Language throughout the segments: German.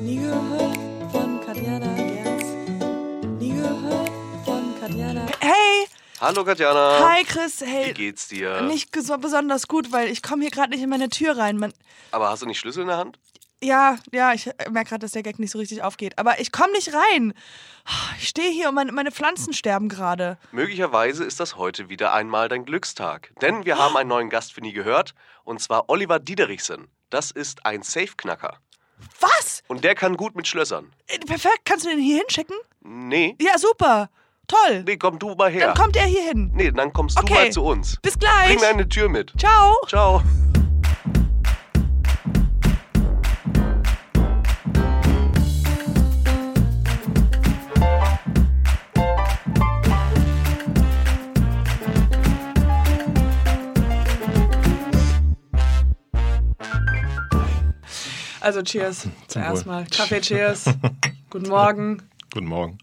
Nie gehört von Katjana Gerz. Nie gehört von Katjana. Hey! Hallo Katjana. Hi Chris, hey. Wie geht's dir? Nicht ges- besonders gut, weil ich komme hier gerade nicht in meine Tür rein. Man, Aber hast du nicht Schlüssel in der Hand? ja, ja, ich merke gerade, dass der Gag nicht so richtig aufgeht. Aber ich komme nicht rein. Ich stehe hier und meine, meine Pflanzen sterben gerade. Möglicherweise ist das heute wieder einmal dein Glückstag. Denn wir haben einen neuen Gast für nie gehört. Und zwar Oliver Diederichsen. Das ist ein Safe-Knacker. Was? Und der kann gut mit Schlössern. Äh, Perfekt, kannst du den hier hinschicken? Nee, Ja, super. Toll. nee, komm du mal her. Dann kommt er hier hin. nee, dann kommst du Okay. mal zu uns. Bis gleich. Bring deine Tür mit. Ciao. Ciao. Also cheers. Zum Zuerst Wohl. mal. Kaffee, cheers. Guten Morgen. Guten Morgen.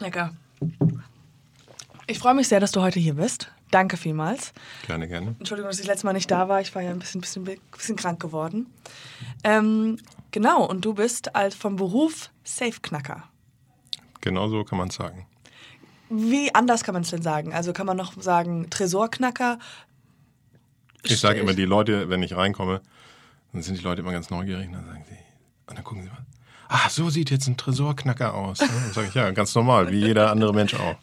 Lecker. Ich freue mich sehr, dass du heute hier bist. Danke vielmals. Gerne, gerne. Entschuldigung, dass ich letztes Mal nicht da war. Ich war ja ein bisschen, bisschen, bisschen krank geworden. Ähm, genau, und du bist als vom Beruf Safe-Knacker. Genau so kann man es sagen. Wie anders kann man es denn sagen? Also kann man noch sagen Tresorknacker? Ich sage immer, die Leute, wenn ich reinkomme, dann sind die Leute immer ganz neugierig und dann sagen sie, und dann gucken sie mal, ach, so sieht jetzt ein Tresorknacker aus. ne? Dann sage ich, ja, ganz normal, wie jeder andere Mensch auch.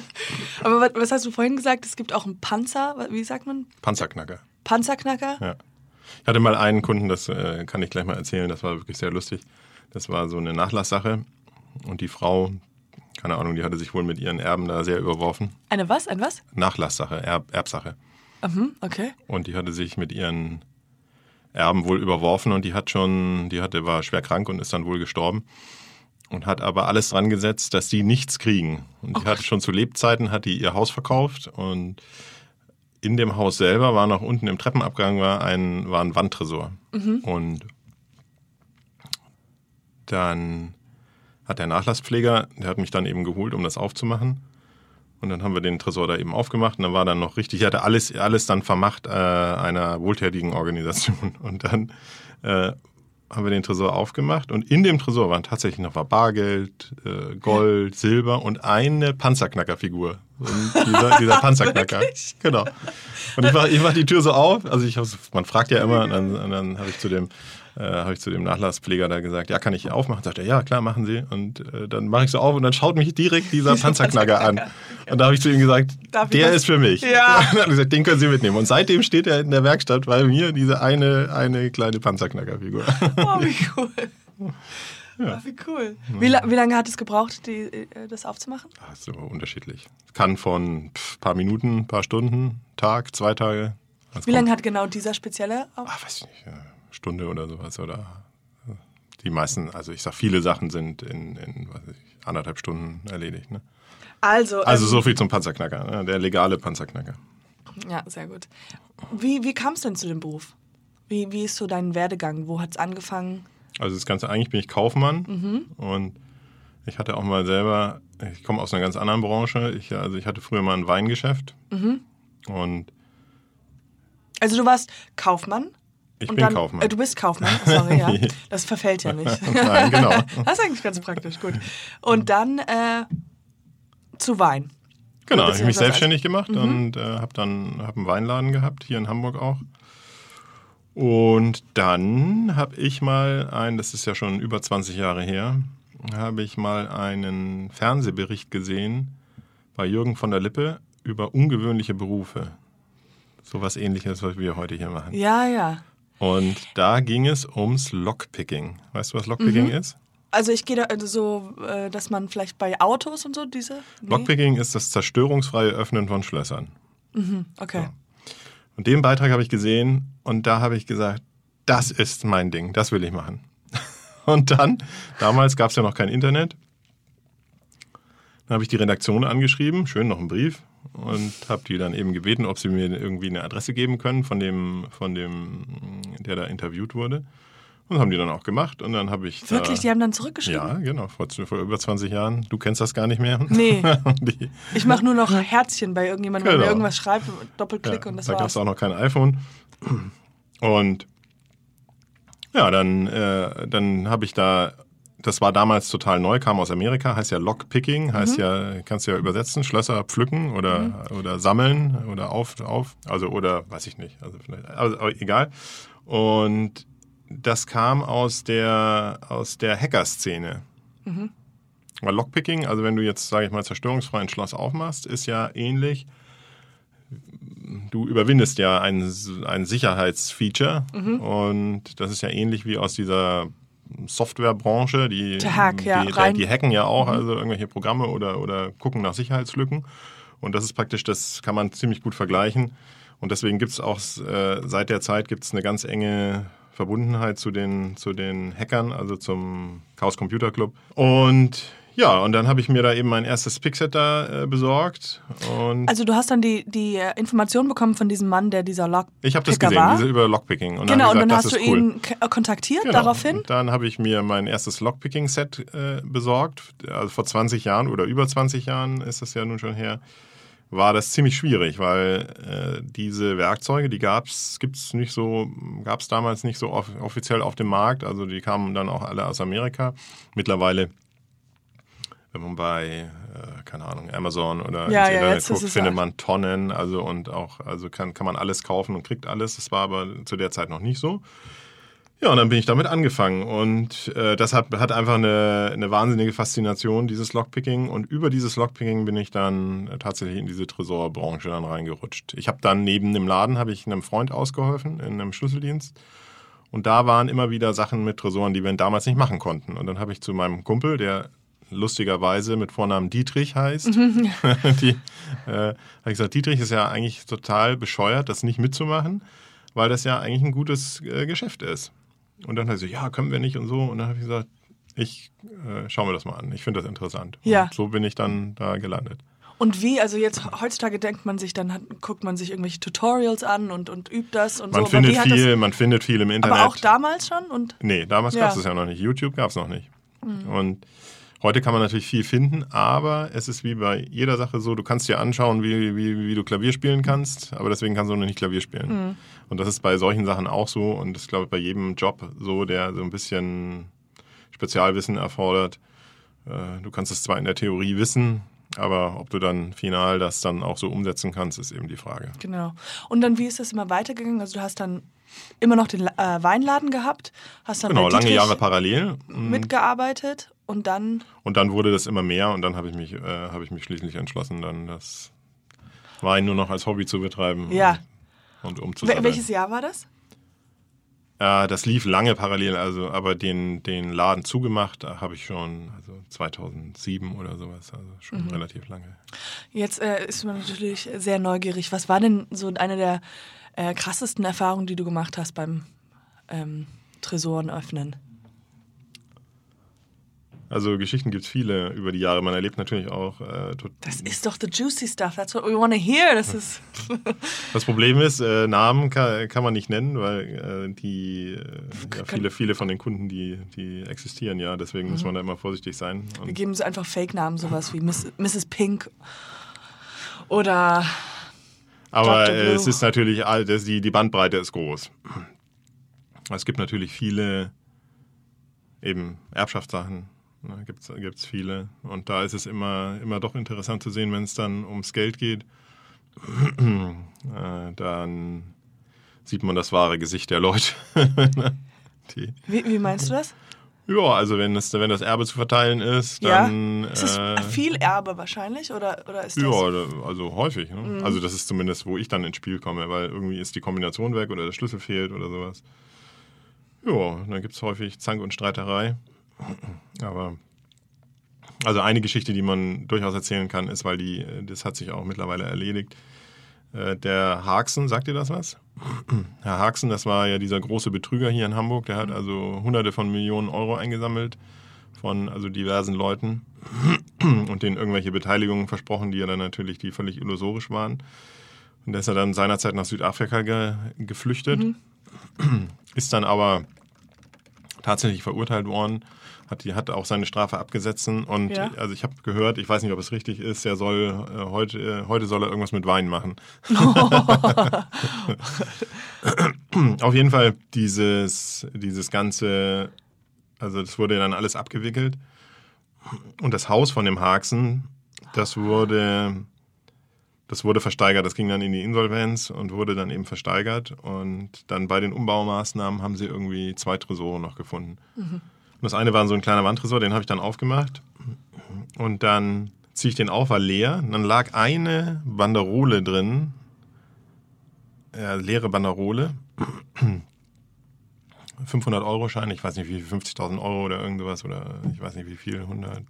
Aber was, was hast du vorhin gesagt? Es gibt auch einen Panzer, wie sagt man? Panzerknacker. Panzerknacker? Ja. Ich hatte mal einen Kunden, das äh, kann ich gleich mal erzählen, das war wirklich sehr lustig. Das war so eine Nachlasssache und die Frau, keine Ahnung, die hatte sich wohl mit ihren Erben da sehr überworfen. Eine was? Ein was? Nachlasssache, Erb, Erbsache. Mhm, okay. Und die hatte sich mit ihren Erben wohl überworfen und die hat schon, die hatte, war schwer krank und ist dann wohl gestorben. Und hat aber alles dran gesetzt, dass die nichts kriegen. Und die hatte schon zu Lebzeiten, hat die ihr Haus verkauft und in dem Haus selber war noch unten im Treppenabgang war ein, war ein Wandtresor. Und dann hat der Nachlasspfleger, der hat mich dann eben geholt, um das aufzumachen. Und dann haben wir den Tresor da eben aufgemacht und dann war dann noch richtig, ich hatte alles, alles dann vermacht äh, einer wohltätigen Organisation. Und dann äh, haben wir den Tresor aufgemacht und in dem Tresor waren tatsächlich noch Bargeld, äh, Gold, Silber und eine Panzerknackerfigur. Dieser, dieser Panzerknacker. Genau. Und ich mach, ich mach die Tür so auf, also ich man fragt ja immer, und dann, und dann habe ich zu dem äh, habe ich zu dem Nachlasspfleger da gesagt, ja, kann ich aufmachen? Sagt er, ja, klar, machen Sie. Und äh, dann mache ich so auf und dann schaut mich direkt dieser Panzerknacker an. Und da habe ich zu ihm gesagt, Darf der das? ist für mich. Ja. Und dann hat gesagt, den können Sie mitnehmen. Und seitdem steht er in der Werkstatt bei mir, diese eine, eine kleine Panzerknackerfigur. Oh, wie cool. Oh, wie cool. Wie, wie lange hat es gebraucht, die, äh, das aufzumachen? Ah, ist aber unterschiedlich. Kann von pff, paar Minuten, paar Stunden, Tag, zwei Tage. Das Wie lange hat genau dieser spezielle auf? Ah, weiß ich nicht, Stunde oder sowas. Oder äh, die meisten, also ich sag, viele Sachen sind in, in ich, anderthalb Stunden erledigt. Ne? Also, Also ähm, so viel zum Panzerknacker, ne? der legale Panzerknacker. ja, sehr gut. Wie, wie kam es denn zu dem Beruf? Wie, wie ist so dein Werdegang? Wo hat es angefangen? Also das Ganze, eigentlich bin ich Kaufmann und ich hatte auch mal selber, ich komme aus einer ganz anderen Branche. Ich, also ich hatte früher mal ein Weingeschäft und Also du warst Kaufmann? Ich und bin dann, Kaufmann. Äh, du bist Kaufmann, sorry, ja. Das verfällt ja nicht. Nein, genau. Das ist eigentlich ganz praktisch, gut. Und dann äh, zu Wein. Genau, ich habe mich selbstständig gemacht und äh, habe dann hab einen Weinladen gehabt, hier in Hamburg auch. Und dann habe ich mal ein, das ist ja schon über 20 Jahre her, habe ich mal einen Fernsehbericht gesehen bei Jürgen von der Lippe über ungewöhnliche Berufe. Sowas ähnliches, was wir heute hier machen. Ja, ja. Und da ging es ums Lockpicking. Weißt du, was Lockpicking Mhm. ist? Also ich gehe da also so, äh, dass man vielleicht bei Autos und so diese. Nee? Lockpicking ist das zerstörungsfreie Öffnen von Schlössern. Okay. Und den Beitrag habe ich gesehen und da habe ich gesagt, das ist mein Ding, das will ich machen. Und dann, damals gab es ja noch kein Internet, dann habe ich die Redaktion angeschrieben, schön noch einen Brief und habe die dann eben gebeten, ob sie mir irgendwie eine Adresse geben können von dem, von dem, der da interviewt wurde. Und das haben die dann auch gemacht und dann habe ich Wirklich, die da, haben dann zurückgeschrieben? ja, genau, vor, vor über 20 Jahren. Du kennst das gar nicht mehr. Nee. Die, Ich mache nur noch Herzchen bei irgendjemandem, wenn Genau. mir irgendwas schreibt, Doppelklick Ja, und das da gab war's. es auch noch kein iPhone. Und Ja, dann, äh, dann habe ich da, das war damals total neu, kam aus Amerika, heißt ja Lockpicking, heißt ja, kannst du ja übersetzen, Schlösser pflücken oder, oder sammeln oder auf, auf, also oder weiß ich nicht, also, vielleicht, also aber egal. Und das kam aus der, aus der Hacker-Szene. Weil Lockpicking, also wenn du jetzt, sage ich mal, zerstörungsfrei ein Schloss aufmachst, ist ja ähnlich. Du überwindest ja ein, ein Sicherheitsfeature und das ist ja ähnlich wie aus dieser Softwarebranche, die, hack, ja, die, die hacken ja auch, also irgendwelche Programme oder, oder gucken nach Sicherheitslücken. Und das ist praktisch, das kann man ziemlich gut vergleichen. Und deswegen gibt es auch äh, seit der Zeit gibt's eine ganz enge Verbundenheit zu den, zu den Hackern, also zum Chaos Computer Club. Und ja, und dann habe ich mir da eben mein erstes Pickset da äh, besorgt. Und Also du hast dann die, die äh, Information bekommen von diesem Mann, der dieser Lockpicker ich habe das gesehen, diese über Lockpicking. Und genau, hab und ich dann gesagt, hast du cool. ihn äh, kontaktiert Genau. daraufhin. Und dann habe ich mir mein erstes Lockpicking-Set äh, besorgt. Also vor 20 Jahren oder über 20 Jahren ist das ja nun schon her. War das ziemlich schwierig, weil äh, diese Werkzeuge, die gab's, gibt's nicht so, gab's damals nicht so off offiziell auf dem Markt. Also die kamen dann auch alle aus Amerika. Mittlerweile, wenn man bei, äh, keine Ahnung, Amazon oder Ja, ins ja, Internet guckt, findet man Tonnen, also und auch, also kann, kann man alles kaufen und kriegt alles. Das war aber zu der Zeit noch nicht so. Ja, und dann bin ich damit angefangen und äh, das hat, hat einfach eine, eine wahnsinnige Faszination, dieses Lockpicking. Und über dieses Lockpicking bin ich dann tatsächlich in diese Tresorbranche dann reingerutscht. Ich habe dann neben dem Laden, habe ich einem Freund ausgeholfen in einem Schlüsseldienst. Und da waren immer wieder Sachen mit Tresoren, die wir damals nicht machen konnten. Und dann habe ich zu meinem Kumpel, der lustigerweise mit Vornamen Dietrich heißt, die, äh, habe ich gesagt, Dietrich ist ja eigentlich total bescheuert, das nicht mitzumachen, weil das ja eigentlich ein gutes äh, Geschäft ist. Und dann hat er so, ja, können wir nicht und so. Und dann habe ich gesagt, ich äh, schau mir das mal an. Ich finde das interessant. Ja. Und so bin ich dann da gelandet. Und wie, also jetzt heutzutage denkt man sich, dann hat, guckt man sich irgendwelche Tutorials an und, und übt das und Man so. Findet viel, man findet viel im das, Internet. aber auch damals schon und Nee, damals Ja. gab es das ja noch nicht. YouTube gab es noch nicht. Und heute kann man natürlich viel finden, aber es ist wie bei jeder Sache so, du kannst dir anschauen, wie, wie, wie du Klavier spielen kannst, aber deswegen kannst du noch nicht Klavier spielen. Und das ist bei solchen Sachen auch so und das ist, glaube ich, bei jedem Job so, der so ein bisschen Spezialwissen erfordert. Äh, Du kannst es zwar in der Theorie wissen, aber ob du dann final das dann auch so umsetzen kannst, ist eben die Frage. genau. Und dann wie ist das immer weitergegangen? Also du hast dann immer noch den äh, Weinladen gehabt, hast dann Genau, lange Jahre parallel. mitgearbeitet und dann Und dann wurde das immer mehr und dann habe ich mich, äh, habe ich mich schließlich entschlossen, dann das Wein nur noch als Hobby zu betreiben Ja. und, und umzusammeln. welches Jahr war das? Äh, das lief lange parallel, also aber den, den Laden zugemacht äh, habe ich schon also 2007 oder sowas, also schon Mhm. relativ lange. Jetzt äh, ist man natürlich sehr neugierig. Was war denn so eine der äh, krassesten Erfahrungen, die du gemacht hast beim ähm, Tresoren öffnen? Also Geschichten gibt es viele über die Jahre. Man erlebt natürlich auch. Äh, Das ist doch the juicy stuff. That's what we want to hear. Das ist Das Problem ist, äh, Namen kann, kann man nicht nennen, weil äh, die äh, ja, viele, viele von den Kunden, die, die existieren ja. Deswegen muss man da immer vorsichtig sein. Wir geben so einfach Fake-Namen, sowas wie Miss, Mrs. Pink oder Aber es ist natürlich, das, die, die Bandbreite ist groß. Es gibt natürlich viele eben Erbschaftssachen. Ne, Gibt es viele. Und da ist es immer, immer doch interessant zu sehen, wenn es dann ums Geld geht. äh, dann sieht man das wahre Gesicht der Leute. die, wie, wie meinst du das? ja, also wenn, es, wenn das Erbe zu verteilen ist, Ja. dann. Ist das äh, viel Erbe wahrscheinlich oder, oder ist das? Ja, also häufig. Ne? Mhm. Also das ist zumindest, wo ich dann ins Spiel komme, weil irgendwie ist die Kombination weg oder der Schlüssel fehlt oder sowas. Ja, dann gibt es häufig Zank und Streiterei. Aber also eine Geschichte, die man durchaus erzählen kann, ist, weil die, das hat sich auch mittlerweile erledigt. Äh, Der Haxen, sagt ihr das was? Herr Haxen, das war ja dieser große Betrüger hier in Hamburg, der hat also hunderte von Millionen Euro eingesammelt von also diversen Leuten und denen irgendwelche Beteiligungen versprochen, die ja dann natürlich die völlig illusorisch waren. Und der ist er dann seinerzeit nach Südafrika ge geflüchtet, ist dann aber tatsächlich verurteilt worden, hat, die, hat auch seine Strafe abgesessen und Ja. also ich habe gehört, ich weiß nicht, ob es richtig ist, er soll äh, heute, äh, heute soll er irgendwas mit Wein machen. Auf jeden Fall dieses, dieses ganze, also das wurde dann alles abgewickelt und das Haus von dem Haxen, das wurde, das wurde versteigert. Das ging dann in die Insolvenz und wurde dann eben versteigert. Und dann bei den Umbaumaßnahmen haben sie irgendwie zwei Tresore noch gefunden. Und das eine war so ein kleiner Wandtresor, den habe ich dann aufgemacht. Und dann ziehe ich den auf, war leer. Und dann lag eine Banderole drin, äh, leere Banderole. 500 Euro Schein, ich weiß nicht wie viel, 50.000 Euro oder irgendwas oder ich weiß nicht wie viel, 100.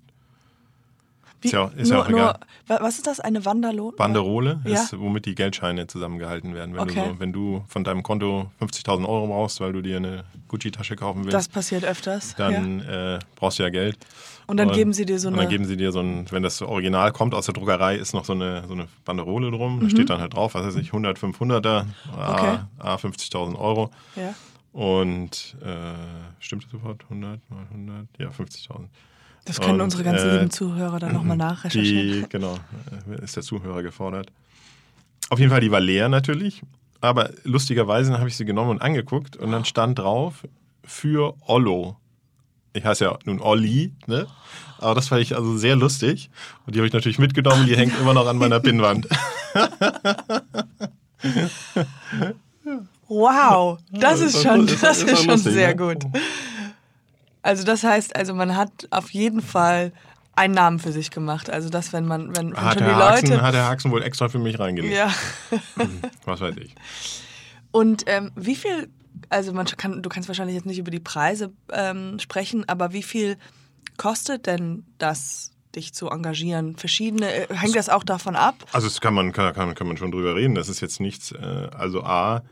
Wie, Ist ja auch- ist ja nur, auch egal. nur, was ist das? Eine Wanderlohn? Banderole Ja. ist, womit die Geldscheine zusammengehalten werden. Wenn, Okay. du, so, wenn du von deinem Konto 50.000 Euro brauchst, weil du dir eine Gucci-Tasche kaufen willst, Das passiert öfters. ja. dann äh, brauchst du ja Geld. Und dann geben sie dir so und eine. dann geben sie dir so ein, wenn das Original kommt aus der Druckerei, ist noch so eine, so eine Banderole drum. Mhm. Da steht dann halt drauf, was weiß ich, 100, 500er, Okay. A, A 50.000 Euro. ja. Und äh, stimmt das sofort? 100 mal 100? Ja, 50.000. Das können Und, unsere ganzen äh, lieben Zuhörer dann nochmal nachrecherchieren. Die, genau, äh, ist der Zuhörer gefordert. Auf jeden Fall, die war leer natürlich. Aber lustigerweise habe ich sie genommen und angeguckt und dann stand drauf für Ollo. Ich heiße ja nun Olli, ne? Aber das fand ich also sehr lustig. Und die habe ich natürlich mitgenommen, die hängt immer noch an meiner Pinnwand. Wow, das ist das schon, das ist ist schon lustig, sehr ne? gut. Also das heißt, also man hat auf jeden Fall einen Namen für sich gemacht. Also das, wenn man, wenn, wenn Hat schon der, die Haxen, Leute. hat der Haxen wohl extra für mich reingelegt. Ja. Was weiß ich. Und ähm, wie viel, also man kann, du kannst wahrscheinlich jetzt nicht über die Preise ähm, sprechen, aber wie viel kostet denn das, dich zu engagieren? Verschiedene, äh, hängt das auch davon ab? Also das kann man, kann, kann, kann man schon drüber reden. Das ist jetzt nichts, äh, also A,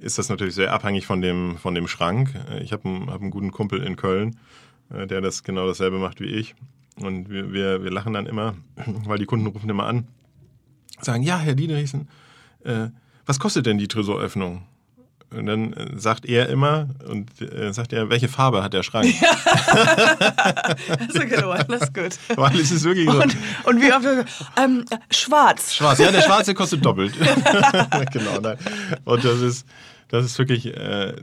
ist das natürlich sehr abhängig von dem, von dem Schrank. Äh, Ich habe einen, hab einen guten Kumpel in Köln, äh, der das genau dasselbe macht wie ich. Und wir, wir, wir lachen dann immer, weil die Kunden rufen immer an, sagen, ja, Herr Diederichsen, äh, was kostet denn die Tresoröffnung? Und dann äh, sagt er immer, und äh, sagt er, welche Farbe hat der Schrank? Das ist, okay, das ist gut. Weil es ist wirklich so. Und, und wie oft, ähm, schwarz. Schwarz, ja, der schwarze kostet doppelt. genau, nein. Und das ist, das ist wirklich, äh,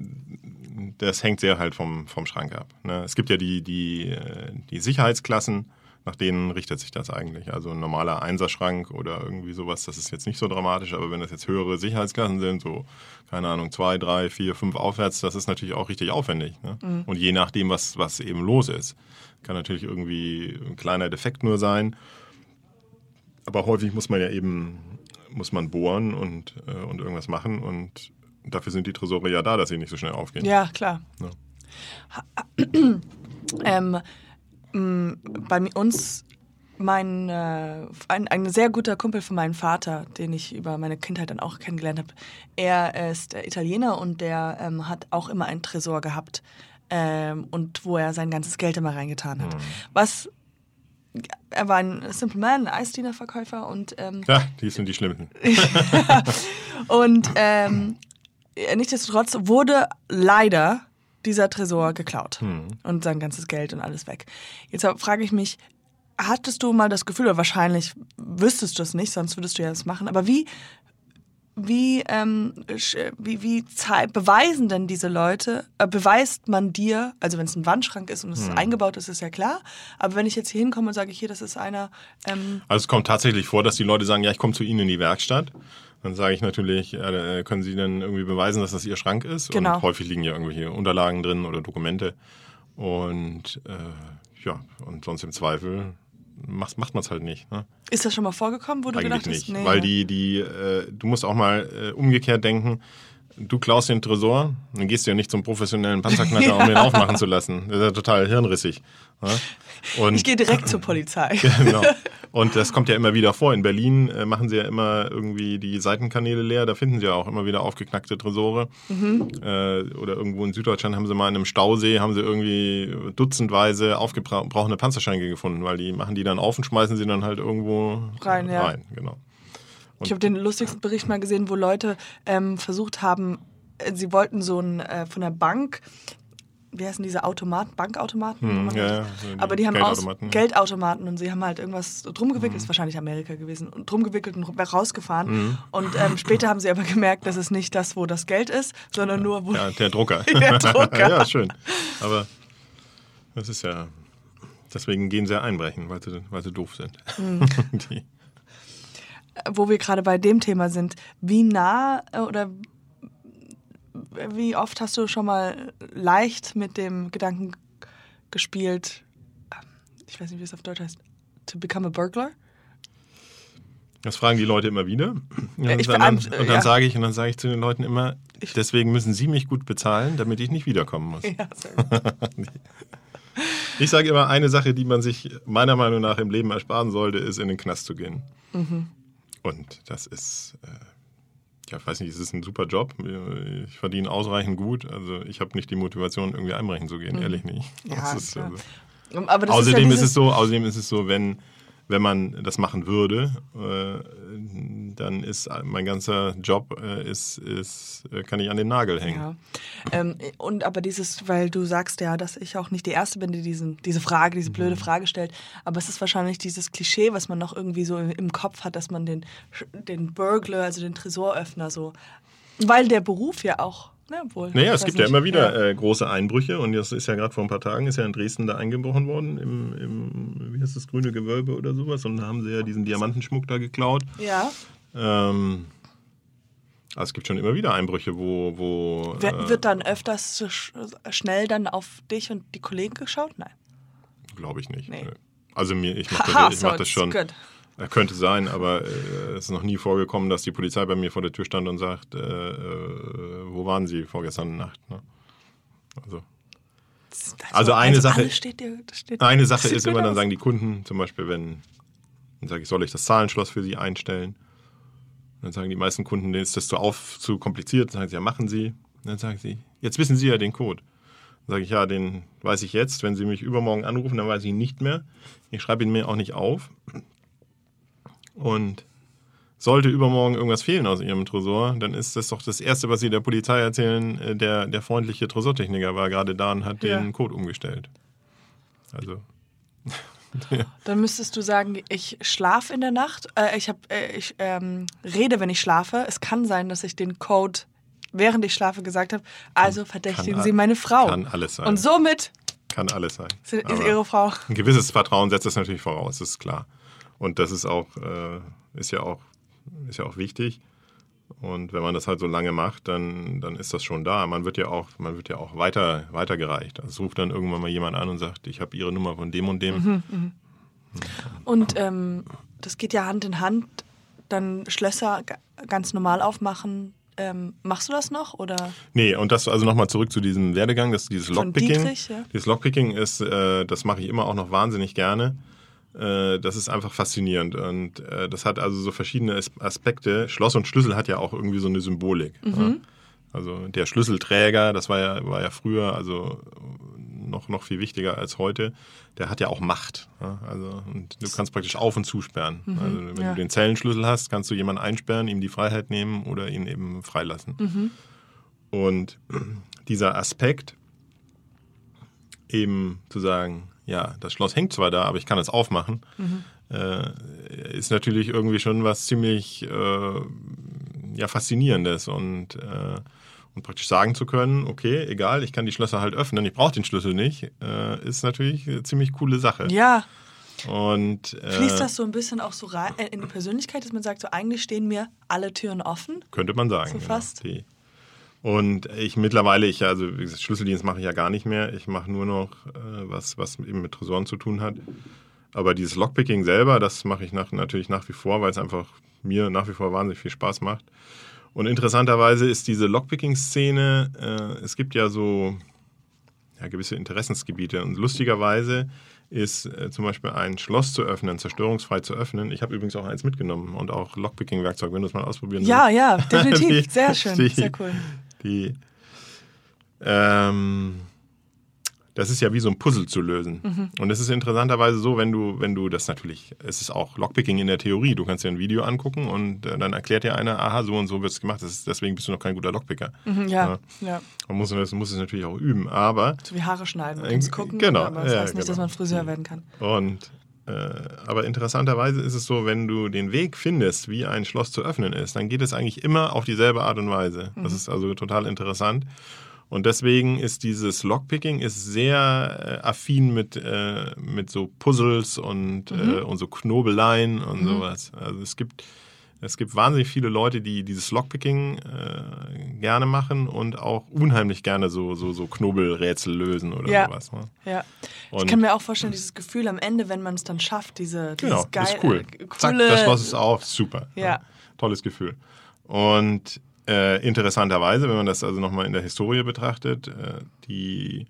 das hängt sehr halt vom, vom Schrank ab. Ne? Es gibt ja die, die, äh, die Sicherheitsklassen, nach denen richtet sich das eigentlich. Also ein normaler Einserschrank oder irgendwie sowas, das ist jetzt nicht so dramatisch, aber wenn das jetzt höhere Sicherheitsklassen sind, so, keine Ahnung, zwei, drei, vier, fünf aufwärts, das ist natürlich auch richtig aufwendig. Ne? Und je nachdem, was, was eben los ist. Kann natürlich irgendwie ein kleiner Defekt nur sein. Aber häufig muss man ja eben muss man bohren und, äh, und irgendwas machen und dafür sind die Tresore ja da, dass sie nicht so schnell aufgehen. Ja, klar. Ja. Ähm, bei mi- uns, mein, äh, ein, ein sehr guter Kumpel von meinem Vater, den ich über meine Kindheit dann auch kennengelernt habe, er ist Italiener und der ähm, hat auch immer einen Tresor gehabt ähm, und wo er sein ganzes Geld immer reingetan hat. Was er war ein Simple Man, ein Eisdienerverkäufer und ähm, Ja, die sind die Schlimmsten. und ähm, nichtsdestotrotz wurde leider dieser Tresor geklaut und sein ganzes Geld und alles weg. Jetzt frage ich mich, hattest du mal das Gefühl, oder wahrscheinlich wüsstest du es nicht, sonst würdest du ja das machen, aber wie, wie, ähm, wie, wie beweisen denn diese Leute, äh, beweist man dir, also wenn es ein Wandschrank ist und es eingebaut ist, ist ja klar, aber wenn ich jetzt hier hinkomme und sage, hier, das ist einer, ähm, Also es kommt tatsächlich vor, dass die Leute sagen, ja, ich komme zu Ihnen in die Werkstatt. Dann sage ich natürlich, äh, können Sie denn irgendwie beweisen, dass das Ihr Schrank ist? Genau. Und häufig liegen ja irgendwelche Unterlagen drin oder Dokumente. Und äh, ja, und sonst im Zweifel macht, macht man es halt nicht. Ne? ist das schon mal vorgekommen, wo du Eigentlich gedacht hast, nicht. nee, weil ja. die, die, äh, du musst auch mal äh, umgekehrt denken, du klaust den Tresor, dann gehst du ja nicht zum professionellen Panzerknacker, um den aufmachen zu lassen. Das ist ja total hirnrissig. Ja? Und ich gehe direkt zur Polizei. genau. Und das kommt ja immer wieder vor. In Berlin äh, machen sie ja immer irgendwie die Seitenkanäle leer. Da finden sie ja auch immer wieder aufgeknackte Tresore. Äh, oder irgendwo in Süddeutschland haben sie mal in einem Stausee haben sie irgendwie dutzendweise aufgebrochene Panzerschränke gefunden, weil die machen die dann auf und schmeißen sie dann halt irgendwo Rein, ja. rein. Genau. Ich habe den lustigsten Bericht mal gesehen, wo Leute ähm, versucht haben, äh, sie wollten so ein äh, von der Bank wie heißen diese Automaten, Bankautomaten? Hm, ja, halt- ja, so aber die haben aus Geldautomaten, ja. Geldautomaten und sie haben halt irgendwas drum gewickelt, Hm. ist wahrscheinlich Amerika gewesen, und drum gewickelt und rausgefahren. Hm. Und ähm, später haben sie aber gemerkt, dass es nicht das, wo das Geld ist, sondern nur, wo Ja, der Drucker. Der Drucker. ja, schön. Aber das ist ja. Deswegen gehen sie ja einbrechen, weil sie, weil sie doof sind. Hm. Die, wo wir gerade bei dem Thema sind, wie nah äh, oder wie oft hast du schon mal leicht mit dem Gedanken gespielt, ich weiß nicht, wie es auf Deutsch heißt, to become a burglar? das fragen die Leute immer wieder. Und Ja, ich- dann, dann, äh, und dann ja. sage ich, und dann sage ich zu den Leuten immer, deswegen müssen sie mich gut bezahlen, damit ich nicht wiederkommen muss. Ja. Ich sage immer, eine Sache, die man sich meiner Meinung nach im Leben ersparen sollte, ist in den Knast zu gehen. Mhm. Und das ist, äh, ja, ich weiß nicht, es ist ein super Job. Ich verdiene ausreichend gut. Also ich habe nicht die Motivation, irgendwie einbrechen zu gehen, ehrlich nicht. Mhm. Ja, ist, also, Aber das außerdem ist, ja ist, es so, außerdem ist es so, wenn, wenn man das machen würde, äh, dann ist mein ganzer Job äh, ist, ist, äh, kann ich an den Nagel hängen. Ja. Ähm, und aber dieses, weil du sagst ja, dass ich auch nicht die Erste bin, die diesen, diese Frage, diese blöde Mhm. Frage stellt, aber es ist wahrscheinlich dieses Klischee, was man noch irgendwie so im, im Kopf hat, dass man den, den Burglar, also den Tresoröffner so, weil der Beruf ja auch, na wohl. Naja, es gibt ja immer wieder äh, große Einbrüche und das ist ja gerade vor ein paar Tagen, ist ja in Dresden da eingebrochen worden, im, im wie heißt das, grüne Gewölbe oder sowas und da haben sie ja diesen Diamantenschmuck da geklaut. Ja. Ähm, also es gibt schon immer wieder Einbrüche, wo... wo Wer- äh, Wird dann öfters sch schnell dann auf dich und die Kollegen geschaut? Nein. Glaube ich nicht. Nee. Also mir, ich mache das, ich mach das schon. good. Äh, Könnte sein, aber äh, es ist noch nie vorgekommen, dass die Polizei bei mir vor der Tür stand und sagt, äh, äh, wo waren Sie vorgestern Nacht? Ne? Also Also eine Sache- alles steht dir, steht, eine Sache ist immer, dann aus. sagen die Kunden zum Beispiel, wenn, dann sage ich, soll ich das Zahlenschloss für Sie einstellen? Dann sagen die meisten Kunden, denen ist das zu auf, zu kompliziert. Dann sagen sie, ja, machen Sie. Dann sagen sie, jetzt wissen Sie ja den Code. Dann sage ich, ja, den weiß ich jetzt. Wenn Sie mich übermorgen anrufen, dann weiß ich ihn nicht mehr. Ich schreibe ihn mir auch nicht auf. Und sollte übermorgen irgendwas fehlen aus Ihrem Tresor, dann ist das doch das Erste, was Sie der Polizei erzählen. äh, Der, der freundliche Tresortechniker war gerade da und hat Ja. den Code umgestellt. Also, Dann müsstest du sagen, ich schlafe in der Nacht. Äh, ich hab, äh, ich ähm, rede, wenn ich schlafe. Es kann sein, dass ich den Code, während ich schlafe, gesagt habe. Also verdächtigen Sie meine Frau. kann alles sein. Und somit kann alles sein. ist Aber Ihre Frau. Ein gewisses Vertrauen setzt das natürlich voraus, ist klar. Und das ist auch, äh, ist ja auch, ist ja auch wichtig. Und wenn man das halt so lange macht, dann, dann ist das schon da. Man wird ja auch, man wird ja auch weiter, weitergereicht. Also es ruft dann irgendwann mal jemand an und sagt, ich habe Ihre Nummer von dem und dem. Mhm. Und ähm, das geht ja Hand in Hand. Dann Schlösser ganz normal aufmachen. Ähm, machst du das noch? Oder? Nee, und das also nochmal zurück zu diesem Werdegang, das dieses Lockpicking. Dietrich, ja. Dieses Lockpicking ist, äh, das mache ich immer auch noch wahnsinnig gerne. Äh, das ist einfach faszinierend und äh, das hat also so verschiedene As- Aspekte. Schloss und Schlüssel hat ja auch irgendwie so eine Symbolik. Ja? Also der Schlüsselträger, das war ja, war ja früher also noch, noch viel wichtiger als heute, der hat ja auch Macht. Ja? Also, und du kannst praktisch auf- und zusperren. also, wenn ja. du den Zellenschlüssel hast, kannst du jemanden einsperren, ihm die Freiheit nehmen oder ihn eben freilassen. Und dieser Aspekt, eben zu sagen, ja, das Schloss hängt zwar da, aber ich kann es aufmachen, äh, ist natürlich irgendwie schon was ziemlich äh, ja, Faszinierendes und, äh, und praktisch sagen zu können, okay, egal, ich kann die Schlösser halt öffnen, ich brauche den Schlüssel nicht, äh, ist natürlich eine ziemlich coole Sache. Ja. Und, äh, Fließt das so ein bisschen auch so rein äh, in die Persönlichkeit, dass man sagt, so eigentlich stehen mir alle Türen offen? Könnte man sagen. So genau. fast. Die. Und ich mittlerweile, ich also gesagt, Schlüsseldienst mache ich ja gar nicht mehr. Ich mache nur noch äh, was, was eben mit Tresoren zu tun hat. Aber dieses Lockpicking selber, das mache ich nach, natürlich nach wie vor, weil es einfach mir nach wie vor wahnsinnig viel Spaß macht. Und interessanterweise ist diese Lockpicking-Szene, äh, es gibt ja so ja, gewisse Interessensgebiete. Und lustigerweise ist äh, zum Beispiel ein Schloss zu öffnen, zerstörungsfrei zu öffnen. Ich habe übrigens auch eins mitgenommen und auch Lockpicking-Werkzeug, wenn du es mal ausprobieren Ja, willst. ja, definitiv. Die- Sehr schön, sehr cool. Die, ähm, das ist ja wie so ein Puzzle zu lösen. Mhm. Und es ist interessanterweise so, wenn du, wenn du das natürlich, es ist auch Lockpicking in der Theorie. Du kannst dir ein Video angucken und äh, dann erklärt dir einer, aha, so und so wird es gemacht. Das ist, deswegen bist du noch kein guter Lockpicker. Mhm, ja, ja. Man muss, das muss es natürlich auch üben. Aber So wie Haare schneiden. Man Äh, gucken, genau, aber das ja, heißt nicht, dass genau. man Friseur werden kann. Und aber interessanterweise ist es so, wenn du den Weg findest, wie ein Schloss zu öffnen ist, dann geht es eigentlich immer auf dieselbe Art und Weise. Das ist also total interessant. Und deswegen ist dieses Lockpicking ist sehr äh, affin mit, äh, mit so Puzzles und, äh, und so Knobeleien und sowas. Also es gibt, es gibt wahnsinnig viele Leute, die dieses Lockpicking äh, gerne machen und auch unheimlich gerne so, so, so Knobelrätsel lösen oder Ja. sowas. Ne? Ja. ich Und- kann mir auch vorstellen, dieses Gefühl am Ende, wenn man es dann schafft, diese Genau, geil, ist cool. äh, Zack, coole, das Schloss ist auf, super. Ja. Tolles Gefühl. Und äh, interessanterweise, wenn man das also nochmal in der Historie betrachtet, äh, die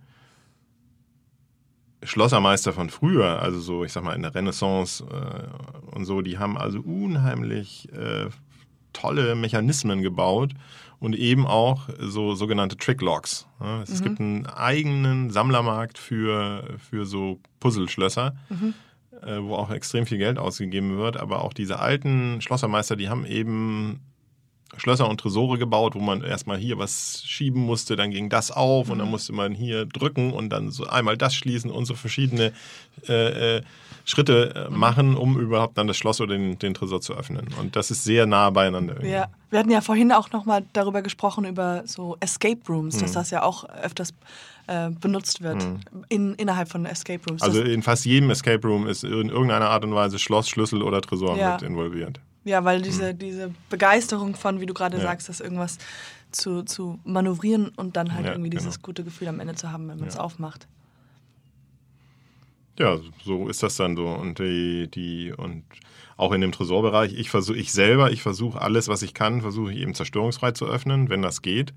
Schlossermeister von früher, also so, ich sag mal, in der Renaissance äh, und so, die haben also unheimlich äh, tolle Mechanismen gebaut und eben auch so sogenannte Tricklocks. Ja, es gibt einen eigenen Sammlermarkt für, für so Puzzleschlösser, äh, wo auch extrem viel Geld ausgegeben wird. Aber auch diese alten Schlossermeister, die haben eben Schlösser und Tresore gebaut, wo man erstmal hier was schieben musste, dann ging das auf und dann musste man hier drücken und dann so einmal das schließen und so verschiedene äh, äh, Schritte äh, machen, um überhaupt dann das Schloss oder den, den Tresor zu öffnen. Und das ist sehr nah beieinander. irgendwie. Ja, wir hatten ja vorhin auch nochmal darüber gesprochen, über so Escape Rooms, dass das ja auch öfters äh, benutzt wird in, innerhalb von Escape Rooms. Also in fast jedem Escape Room ist in irgendeiner Art und Weise Schloss, Schlüssel oder Tresor Ja. mit involviert. Ja, weil diese, diese Begeisterung von, wie du gerade Ja. sagst, das irgendwas zu, zu manövrieren und dann halt Ja, irgendwie dieses genau. gute Gefühl am Ende zu haben, wenn man es Ja. aufmacht. Ja, so ist das dann so. Und die, die, und auch in dem Tresorbereich, ich versuche, ich selber, ich versuche alles, was ich kann, versuche ich eben zerstörungsfrei zu öffnen, wenn das geht.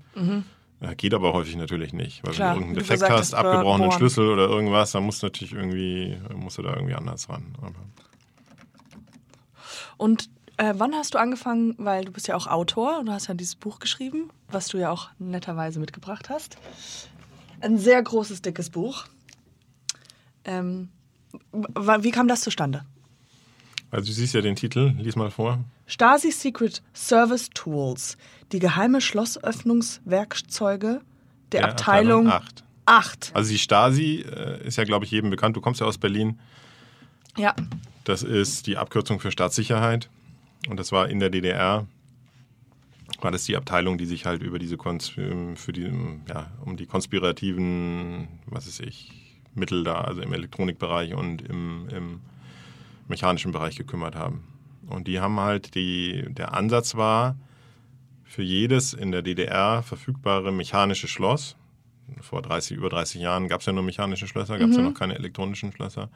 Ja, geht aber häufig natürlich nicht, weil Mhm. Klar, wenn du irgendeinen Defekt gesagt hast, hast, abgebrochenen bohren. Schlüssel oder irgendwas, dann musst du natürlich irgendwie, musst du da irgendwie anders ran. Aber Und äh, wann hast du angefangen, weil du bist ja auch Autor und du hast ja dieses Buch geschrieben, was du ja auch netterweise mitgebracht hast. Ein sehr großes, dickes Buch. Ähm, wie kam das zustande? also du siehst ja den Titel, lies mal vor. Stasi Secret Service Tools, die geheime Schlossöffnungswerkzeuge der, Abteilung 8. 8. Also die Stasi äh, ist ja, glaube ich, jedem bekannt. Du kommst ja aus Berlin. Ja, Das ist die Abkürzung für Staatssicherheit. Und das war in der DDR, war das die Abteilung, die sich halt über diese Kons für die, ja, um die konspirativen, was weiß ich, Mittel da, also im Elektronikbereich und im, im mechanischen Bereich gekümmert haben. Und die haben halt die, der Ansatz war, für jedes in der DDR verfügbare mechanische Schloss, vor 30, über 30 Jahren gab es ja nur mechanische Schlösser, gab es ja noch keine elektronischen Schlösser,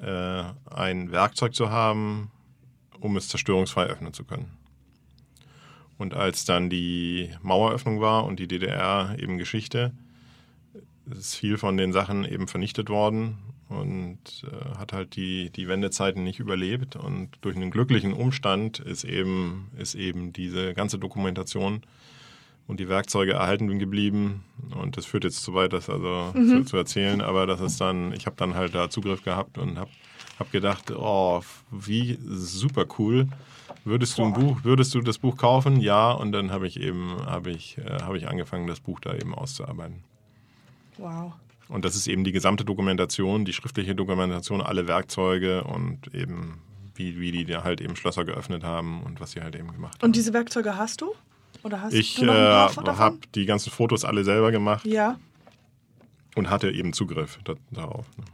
äh, ein Werkzeug zu haben, um es zerstörungsfrei öffnen zu können. Und als dann die Maueröffnung war und die DDR eben Geschichte, ist viel von den Sachen eben vernichtet worden und äh, hat halt die, die Wendezeiten nicht überlebt. Und durch einen glücklichen Umstand ist eben, ist eben diese ganze Dokumentation und die Werkzeuge erhalten geblieben. Und das führt jetzt zu weit, das also zu, zu erzählen, aber das ist dann, ich habe dann halt da Zugriff gehabt und habe hab gedacht, oh, wie super cool. Würdest du ein Buch, würdest du das Buch kaufen? Ja, und dann habe ich eben, habe ich, äh, habe ich angefangen, das Buch da eben auszuarbeiten. wow. Und das ist eben die gesamte Dokumentation, die schriftliche Dokumentation, alle Werkzeuge und eben wie, wie die da halt eben Schlösser geöffnet haben und was sie halt eben gemacht haben. Und diese Werkzeuge hast du? Oder hast Ich du äh, habe die ganzen Fotos alle selber gemacht Ja, und hatte eben Zugriff da, darauf. ne.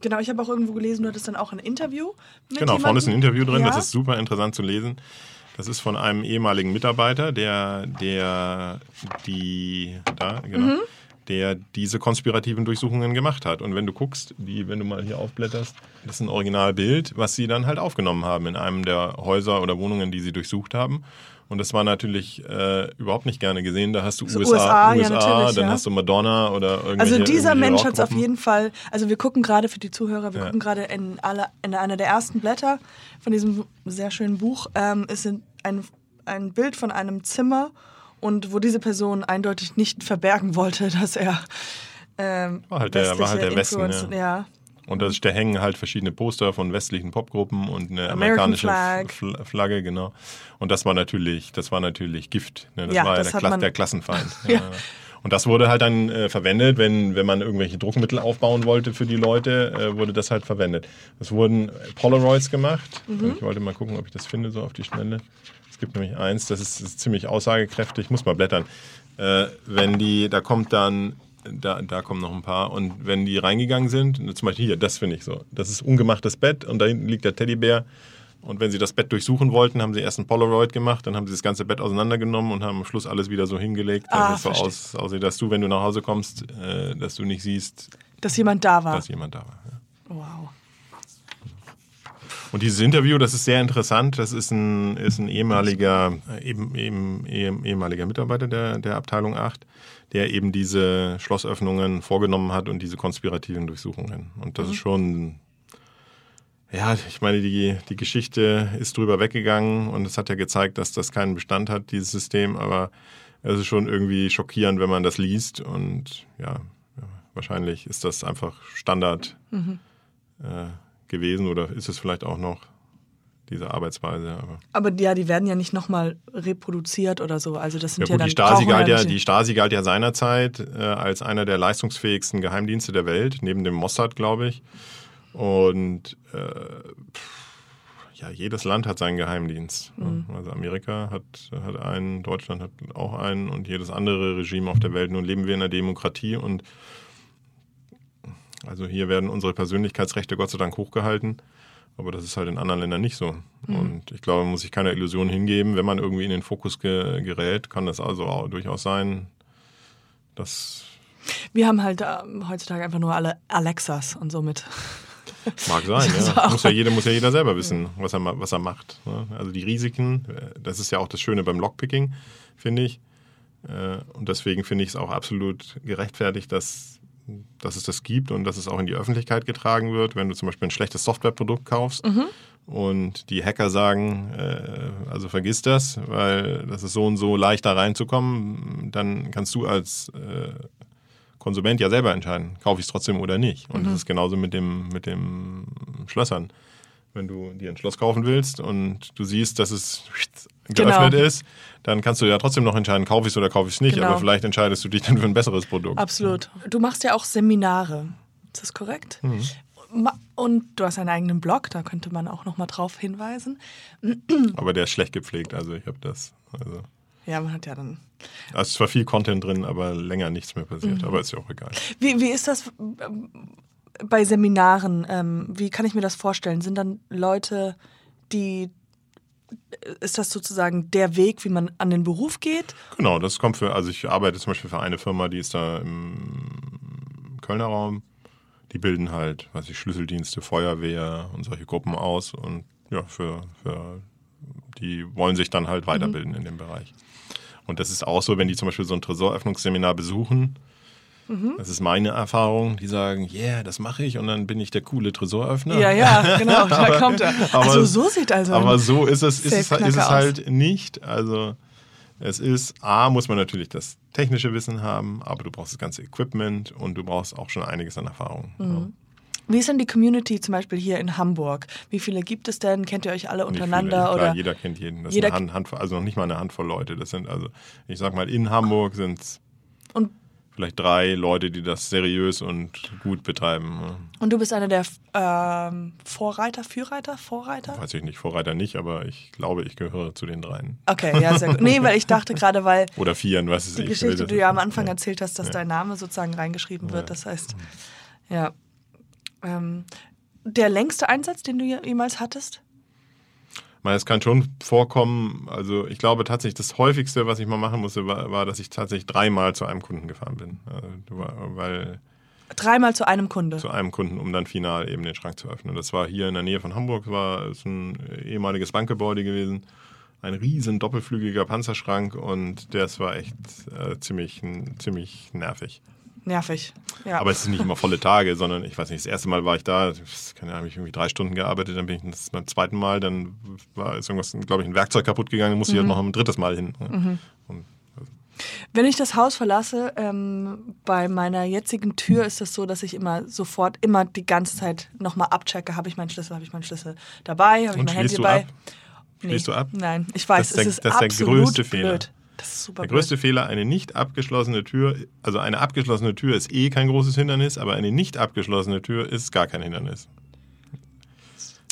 Genau. Ich habe auch irgendwo gelesen, du hattest dann auch ein Interview mit Genau, vorne ist ein. Interview drin, ja? das ist super interessant zu lesen. Das ist von einem ehemaligen Mitarbeiter, der, der die, da, genau, Mhm. der diese konspirativen Durchsuchungen gemacht hat. Und wenn du guckst, die, wenn du mal hier aufblätterst, das ist ein Originalbild, was sie dann halt aufgenommen haben in einem der Häuser oder Wohnungen, die sie durchsucht haben. Und das war natürlich äh, überhaupt nicht gerne gesehen. Da hast du So USA, USA, ja, USA, natürlich, dann ja. hast du Madonna oder irgendwelche Also dieser irgendwelche Mensch hat es auf jeden Fall, also wir gucken gerade für die Zuhörer, wir Ja. gucken gerade in, alle, in einer der ersten Blätter von diesem sehr schönen Buch, ähm, ist ein, ein Bild von einem Zimmer und wo diese Person eindeutig nicht verbergen wollte, dass er ähm, War halt der- war halt der Westen, Influence- ja. Und da da hängen halt verschiedene Poster von westlichen Popgruppen und eine American amerikanische Flag. Fl- Flagge, genau. Und das war natürlich, das war natürlich Gift. Ne? Das Ja, war ja das der, Kla der Klassenfeind. Ja. Und das wurde halt dann äh, verwendet, wenn, wenn man irgendwelche Druckmittel aufbauen wollte für die Leute, äh, wurde das halt verwendet. Es wurden Polaroids gemacht. Mhm. Ich wollte mal gucken, ob ich das finde, so auf die Schnelle. Es gibt nämlich eins, das ist, ist ziemlich aussagekräftig. Ich muss mal blättern. Äh, wenn die, da kommt dann, da, da kommen noch ein paar. Und wenn die reingegangen sind, zum Beispiel hier, das finde ich so. Das ist ungemachtes Bett und da hinten liegt der Teddybär. Und wenn sie das Bett durchsuchen wollten, haben sie erst ein Polaroid gemacht, dann haben sie das ganze Bett auseinandergenommen und haben am Schluss alles wieder so hingelegt, dass Ah, es so aussieht, dass du, wenn du nach Hause kommst, äh, dass du nicht siehst, Dass jemand da war. dass jemand da war. Und dieses Interview, das ist sehr interessant. Das ist ein, ist ein ehemaliger, äh, eben, eben, ehem- ehemaliger Mitarbeiter der, der Abteilung 8, der eben diese Schlossöffnungen vorgenommen hat und diese konspirativen Durchsuchungen. Und das ist schon, ja, ich meine, die, die Geschichte ist drüber weggegangen und es hat ja gezeigt, dass das keinen Bestand hat, dieses System, aber es ist schon irgendwie schockierend, wenn man das liest und ja, ja wahrscheinlich ist das einfach Standard äh, gewesen oder ist es vielleicht auch noch diese Arbeitsweise. Aber Aber ja, die werden ja nicht nochmal reproduziert oder so. Also das ja, sind ja, gut, dann die Stasi, galt ja, die Stasi galt ja seinerzeit äh, als einer der leistungsfähigsten Geheimdienste der Welt, neben dem Mossad, glaube ich. Und äh, pff, ja, jedes Land hat seinen Geheimdienst. ne? Also Amerika hat, hat einen, Deutschland hat auch einen und jedes andere Regime auf der Welt. Nun leben wir in einer Demokratie und also hier werden unsere Persönlichkeitsrechte Gott sei Dank hochgehalten. Aber das ist halt in anderen Ländern nicht so. Und ich glaube, man muss sich keine Illusion hingeben. Wenn man irgendwie in den Fokus ge gerät, kann das also auch durchaus sein, dass Wir haben halt ähm, heutzutage einfach nur alle Alexas und somit. Mag sein, ja. Muss ja, jeder, muss ja jeder selber wissen, was er, was er macht. ne? Also die Risiken, äh, das ist ja auch das Schöne beim Lockpicking, finde ich. Äh, Und deswegen finde ich es auch absolut gerechtfertigt, dass, dass es das gibt und dass es auch in die Öffentlichkeit getragen wird. Wenn du zum Beispiel ein schlechtes Softwareprodukt kaufst und die Hacker sagen, äh, also vergiss das, weil das ist so und so leicht da reinzukommen, dann kannst du als äh, Konsument ja selber entscheiden, kaufe ich es trotzdem oder nicht. Und das ist genauso mit dem, mit dem Schlössern. Wenn du dir ein Schloss kaufen willst und du siehst, dass es geöffnet Genau. ist, dann kannst du ja trotzdem noch entscheiden, kaufe ich es oder kaufe ich es nicht. Genau. Aber vielleicht entscheidest du dich dann für ein besseres Produkt. Absolut. Du machst ja auch Seminare. Ist das korrekt? Mhm. Und du hast einen eigenen Blog, da könnte man auch nochmal drauf hinweisen. Aber der ist schlecht gepflegt, also ich habe das. Also, Ja, man hat ja dann. da ist zwar viel Content drin, aber länger nichts mehr Mhm. passiert. Aber ist ja auch egal. Wie, wie ist das ähm, bei Seminaren? Ähm, wie kann ich mir das vorstellen? Sind dann Leute, die. Ist das sozusagen der Weg, wie man an den Beruf geht? Genau, das kommt für, also ich arbeite zum Beispiel für eine Firma, die ist da im Kölner Raum. Die bilden halt, weiß ich, Schlüsseldienste, Feuerwehr und solche Gruppen aus und ja, für, für die wollen sich dann halt weiterbilden in dem Bereich. Und das ist auch so, wenn die zum Beispiel so ein Tresoröffnungsseminar besuchen, das ist meine Erfahrung, die sagen, yeah, das mache ich und dann bin ich der coole Tresoröffner. Ja, ja, genau, da Aber- kommt er. aber- also so sieht also. Aber so ist es, ist es, ist es halt nicht. Also es ist, A, muss man natürlich das technische Wissen haben, aber du brauchst das ganze Equipment und du brauchst auch schon einiges an Erfahrung. Mhm. Wie ist denn die Community zum Beispiel hier in Hamburg? Wie viele gibt es denn? Kennt ihr euch alle untereinander? viele. Klar, oder? jeder kennt jeden. Das Jeder ist eine Hand, Handvoll, also noch nicht mal eine Handvoll Leute. Das sind also, ich sag mal, in Hamburg sind es Und, vielleicht drei Leute, die das seriös und gut betreiben. und du bist einer der ähm, Vorreiter, Führreiter, Vorreiter? Weiß ich nicht, Vorreiter nicht, aber ich glaube, ich gehöre zu den dreien. Okay, ja, sehr gut. Nee, weil ich dachte gerade, weil Oder vieren, was ist die ich. Geschichte, die du ja am Anfang ja. erzählt hast, dass Ja. dein Name sozusagen reingeschrieben wird. Das heißt, ja. Ähm, der längste Einsatz, den du je- jemals hattest? Meine, es kann schon vorkommen, also ich glaube tatsächlich, das häufigste, was ich mal machen musste, war, war dass ich tatsächlich dreimal zu einem Kunden gefahren bin. Also, weil Dreimal zu einem Kunde. zu einem Kunden, um dann final eben den Schrank zu öffnen. Das war hier in der Nähe von Hamburg, war ist ein ehemaliges Bankgebäude gewesen. Ein riesen doppelflügiger Panzerschrank und das war echt äh, ziemlich, ziemlich nervig. Nervig. Ja. Aber es sind nicht immer volle Tage, sondern ich weiß nicht, das erste Mal war ich da, das keine Ahnung, habe ich irgendwie drei Stunden gearbeitet, dann bin ich das beim zweiten Mal, dann war ist irgendwas, glaube ich, ein Werkzeug kaputt gegangen, musste ich halt noch ein drittes Mal hin. Und, Wenn ich das Haus verlasse, ähm, bei meiner jetzigen Tür ist es so, dass ich immer sofort, immer die ganze Zeit nochmal abchecke, habe ich meinen Schlüssel, habe ich meinen Schlüssel dabei, habe ich mein Handy dabei. ab? Schließt du ab? Nein, ich weiß, Das ist der- es ist das ist der größte Fehler. Blöd. Das ist super Der größte Fehler, eine nicht abgeschlossene Tür, also eine abgeschlossene Tür ist eh kein großes Hindernis, aber eine nicht abgeschlossene Tür ist gar kein Hindernis.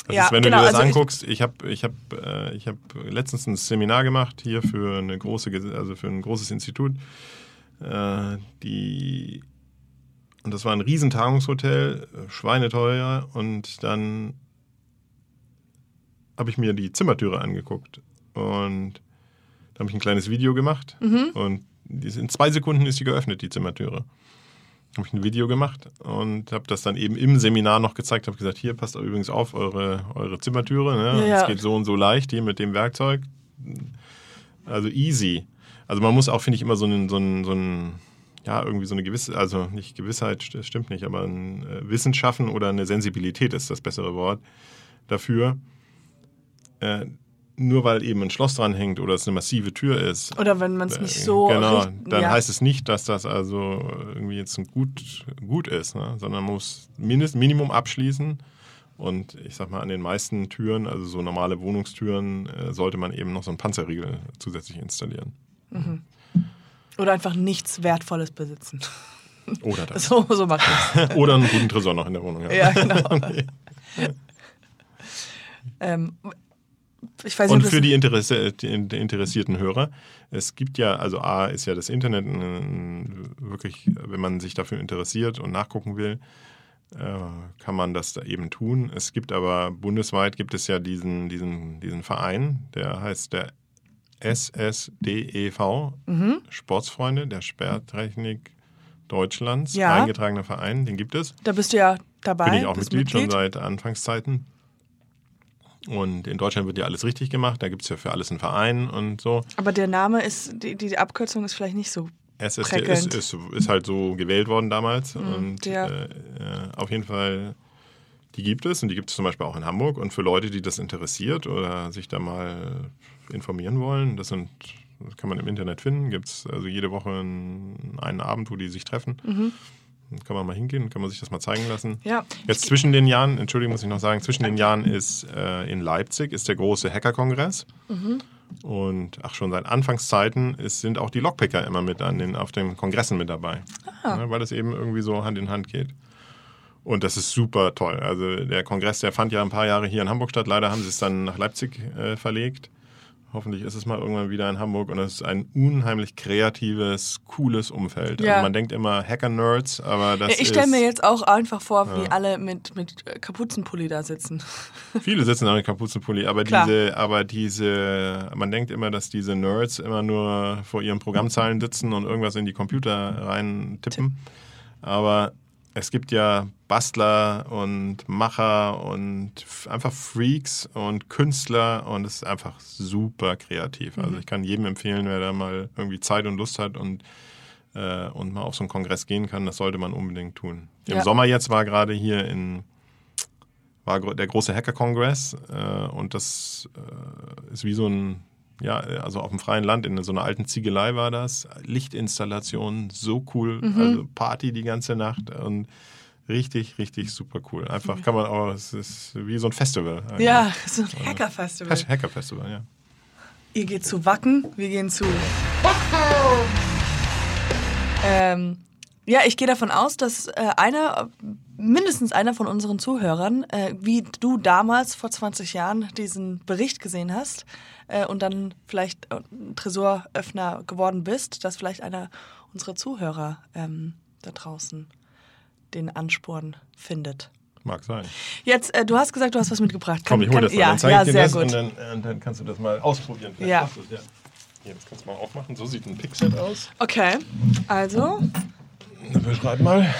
Das Ja, ist, wenn genau, du dir das also anguckst, ich habe ich hab, äh, ich hab letztens ein Seminar gemacht hier für eine große, also für ein großes Institut, äh, die und das war ein Riesentagungshotel, äh, schweineteuer und dann habe ich mir die Zimmertüre angeguckt und da habe ich ein kleines Video gemacht Mhm. und in zwei Sekunden ist die geöffnet, die Zimmertüre. Habe ich ein Video gemacht und habe das dann eben im Seminar noch gezeigt, habe gesagt, hier passt übrigens auf eure, eure Zimmertüre, ne? Ja, ja. es geht so und so leicht hier mit dem Werkzeug. Also easy. Also man muss auch, finde ich, immer so einen, so einen, so einen ja, irgendwie so eine gewisse, also nicht Gewissheit, das stimmt nicht, aber ein äh, Wissen schaffen oder eine Sensibilität ist das bessere Wort dafür. Äh, nur weil eben ein Schloss dran hängt oder es eine massive Tür ist, Oder wenn man es nicht so genau, richt- dann ja. heißt es nicht, dass das also irgendwie jetzt ein gut, gut ist, ne? sondern man muss mindest, Minimum abschließen. Und ich sag mal, an den meisten Türen, also so normale Wohnungstüren, äh, sollte man eben noch so einen Panzerriegel zusätzlich installieren. Oder einfach nichts Wertvolles besitzen. Oder das. So, so macht es. Oder einen guten Tresor noch in der Wohnung haben. Ja, genau. ähm, ich weiß nicht, Und für die, Interesse, die interessierten Hörer, es gibt ja, also A ist ja das Internet wirklich, wenn man sich dafür interessiert und nachgucken will, äh, kann man das da eben tun. Es gibt aber bundesweit gibt es ja diesen, diesen, diesen Verein, der heißt der SSDEV, Mhm. Sportsfreunde der Sperrtechnik Deutschlands, Ja. eingetragener Verein, den gibt es. da bist du ja dabei. Bin ich auch bist Mitglied, schon seit Anfangszeiten. Und in Deutschland wird ja alles richtig gemacht. Da gibt es ja für alles einen Verein und so. Aber der Name ist, die, die Abkürzung ist vielleicht nicht so. SSD ist, ist, ist halt so gewählt worden damals. und ja. äh, äh, auf jeden Fall, die gibt es. Und die gibt es zum Beispiel auch in Hamburg. Und für Leute, die das interessiert oder sich da mal informieren wollen, das sind. Das kann man im Internet finden. Gibt es also jede Woche einen, einen Abend, wo die sich treffen. Dann kann man mal hingehen, kann man sich das mal zeigen lassen. Ja. Jetzt zwischen den Jahren, Entschuldigung, muss ich noch sagen, zwischen den Jahren ist äh, in Leipzig ist der große Hacker-Kongress. Und ach, schon seit Anfangszeiten ist, sind auch die Lockpicker immer mit an den, auf den Kongressen mit dabei. Ja, weil das eben irgendwie so Hand in Hand geht. Und das ist super toll. Also der Kongress, der fand ja ein paar Jahre hier in Hamburg statt. Leider haben sie es dann nach Leipzig äh, verlegt. Hoffentlich ist es mal irgendwann wieder in Hamburg. Und es ist ein unheimlich kreatives, cooles Umfeld. Ja. Also man denkt immer Hacker-Nerds, aber das ich stelle mir jetzt auch einfach vor, wie alle mit, mit Kapuzenpulli da sitzen. Viele sitzen da mit Kapuzenpulli, aber Klar. diese, aber diese, man denkt immer, dass diese Nerds immer nur vor ihren Programmzeilen sitzen und irgendwas in die Computer rein tippen. Aber es gibt ja Bastler und Macher und einfach Freaks und Künstler und es ist einfach super kreativ. Mhm. Also ich kann jedem empfehlen, wer da mal irgendwie Zeit und Lust hat und äh, und mal auf so einen Kongress gehen kann, das sollte man unbedingt tun. Im Ja. Sommer jetzt war gerade hier in war der große Hacker-Kongress äh, und das äh, ist wie so ein, ja, also auf dem freien Land, in so einer alten Ziegelei war das. Lichtinstallation, so cool, Mhm. also Party die ganze Nacht und richtig, richtig super cool. Einfach kann man auch, es ist wie so ein Festival. eigentlich. Ja, so ein Hacker-Festival. Hack- Hacker-Festival, ja. Ihr geht zu Wacken, wir gehen zu. Ähm, ja, ich gehe davon aus, dass äh, einer, mindestens einer von unseren Zuhörern, äh, wie du damals vor 20 Jahren diesen Bericht gesehen hast äh, und dann vielleicht äh, ein Tresoröffner geworden bist, dass vielleicht einer unserer Zuhörer ähm, da draußen den Ansporn findet. Mag sein. Jetzt, äh, du hast gesagt, du hast was mitgebracht. Komm, ich hol das mal. ja, dann zeige ja, ich dir sehr das gut. und dann, äh, dann kannst du das mal ausprobieren. Vielleicht Ja. ja. Hier, das kannst du mal aufmachen. So sieht ein Pixel aus. Okay, also beschreib mal.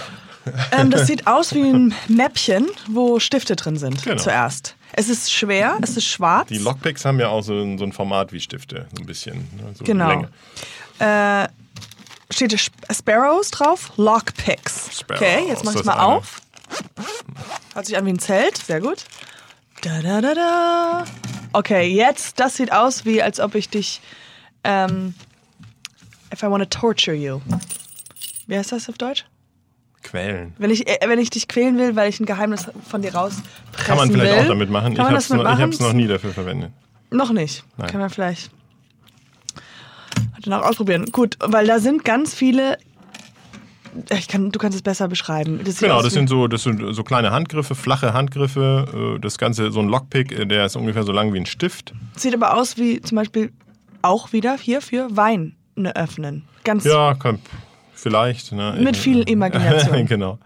Ähm, das sieht aus wie ein Mäppchen, wo Stifte drin sind. Genau. Zuerst. Es ist schwer, es ist schwarz. Die Lockpicks haben ja auch so ein, so ein Format wie Stifte, so ein bisschen. Ne? So Genau. Äh, steht Sp- Sparrows drauf? Lockpicks. Sparrows, Okay, jetzt mach ich mal eine. auf. Hört sich an wie ein Zelt. Sehr gut. Da, da, da, da. Okay, jetzt, das sieht aus wie, als ob ich dich ähm, If I want to torture you. Wie heißt das auf Deutsch? Quälen. Wenn ich, äh, wenn ich dich quälen will, weil ich ein Geheimnis von dir rauspressen Kann man vielleicht will. auch damit machen. Ich habe es noch, noch nie dafür verwendet. Noch nicht. Nein. Kann man vielleicht noch ausprobieren. Gut, weil da sind ganz viele. Ich kann, du kannst es besser beschreiben. Das Genau, das sind so, das sind so kleine Handgriffe, flache Handgriffe. äh, Das Ganze, so ein Lockpick, äh, der ist ungefähr so lang wie ein Stift. Sieht aber aus wie zum Beispiel auch wieder hier für Wein ne, öffnen. Ganz Ja, kann, vielleicht. Ne? mit viel Imagination. genau.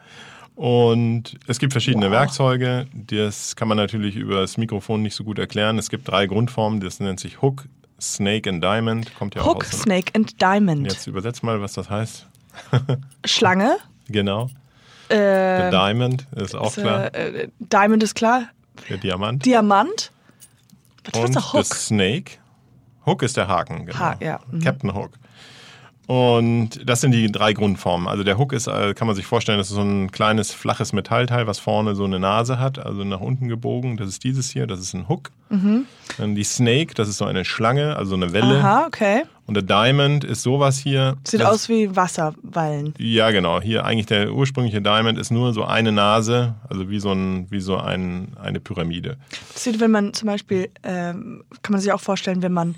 Und es gibt verschiedene Werkzeuge. Das kann man natürlich über das Mikrofon nicht so gut erklären. Es gibt drei Grundformen. Das nennt sich Hook, Snake and Diamond. Kommt ja auch Hook, aus. dem- Snake and Diamond. Jetzt übersetzt mal, was das heißt. Schlange. Genau. Äh, Diamond ist auch ist, klar. äh, Diamond ist klar. Der Diamant. Diamant. Was ist Und der Hook? das Snake. Hook ist der Haken, genau. Ha- ja, mhm. Captain Hook. Und das sind die drei Grundformen. Also der Hook ist, äh, kann man sich vorstellen, das ist so ein kleines, flaches Metallteil, was vorne so eine Nase hat, also nach unten gebogen. Das ist dieses hier, das ist ein Hook. Dann die Snake, das ist so eine Schlange, also eine Welle. Mhm. Aha, okay. Und der Diamond ist sowas hier. Sieht aus wie Wasserwallen. Ja, genau. Hier eigentlich der ursprüngliche Diamond ist nur so eine Nase, also wie so, ein, wie so ein, eine Pyramide. Das sieht, wenn man zum Beispiel, ähm, kann man sich auch vorstellen, wenn man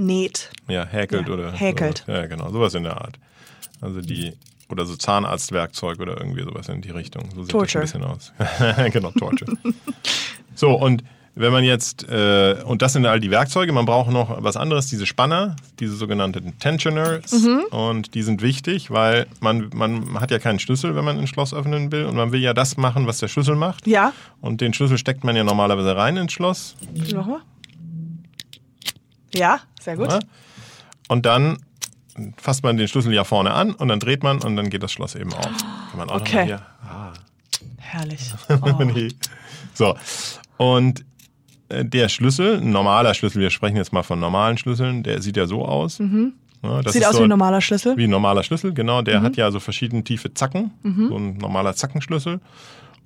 näht. Ja, häkelt Ja, oder. häkelt. Sowas. Ja, genau, sowas in der Art. Also die, oder so Zahnarztwerkzeug oder irgendwie sowas in die Richtung. So sieht Torture. das ein bisschen aus. genau, Torture. so, und wenn man jetzt, äh, und das sind all die Werkzeuge, man braucht noch was anderes, diese Spanner, diese sogenannten Tensioners. Mhm. Und die sind wichtig, weil man, man hat ja keinen Schlüssel, wenn man ein Schloss öffnen will. Und man will ja das machen, was der Schlüssel macht. Ja. Und den Schlüssel steckt man ja normalerweise rein ins Schloss. Nochmal. Ja, sehr gut. Ja? Und dann fasst man den Schlüssel ja vorne an und dann dreht man und dann geht das Schloss eben auf. Kann man auch Okay. hier. Ah. Herrlich. Oh. nee. So. Und äh, der Schlüssel, ein normaler Schlüssel, wir sprechen jetzt mal von normalen Schlüsseln, der sieht ja so aus. Ja, das Mhm. Sieht ist aus so wie ein normaler Schlüssel. wie ein normaler Schlüssel, genau. Der hat ja so verschiedene tiefe Zacken, so ein normaler Zackenschlüssel.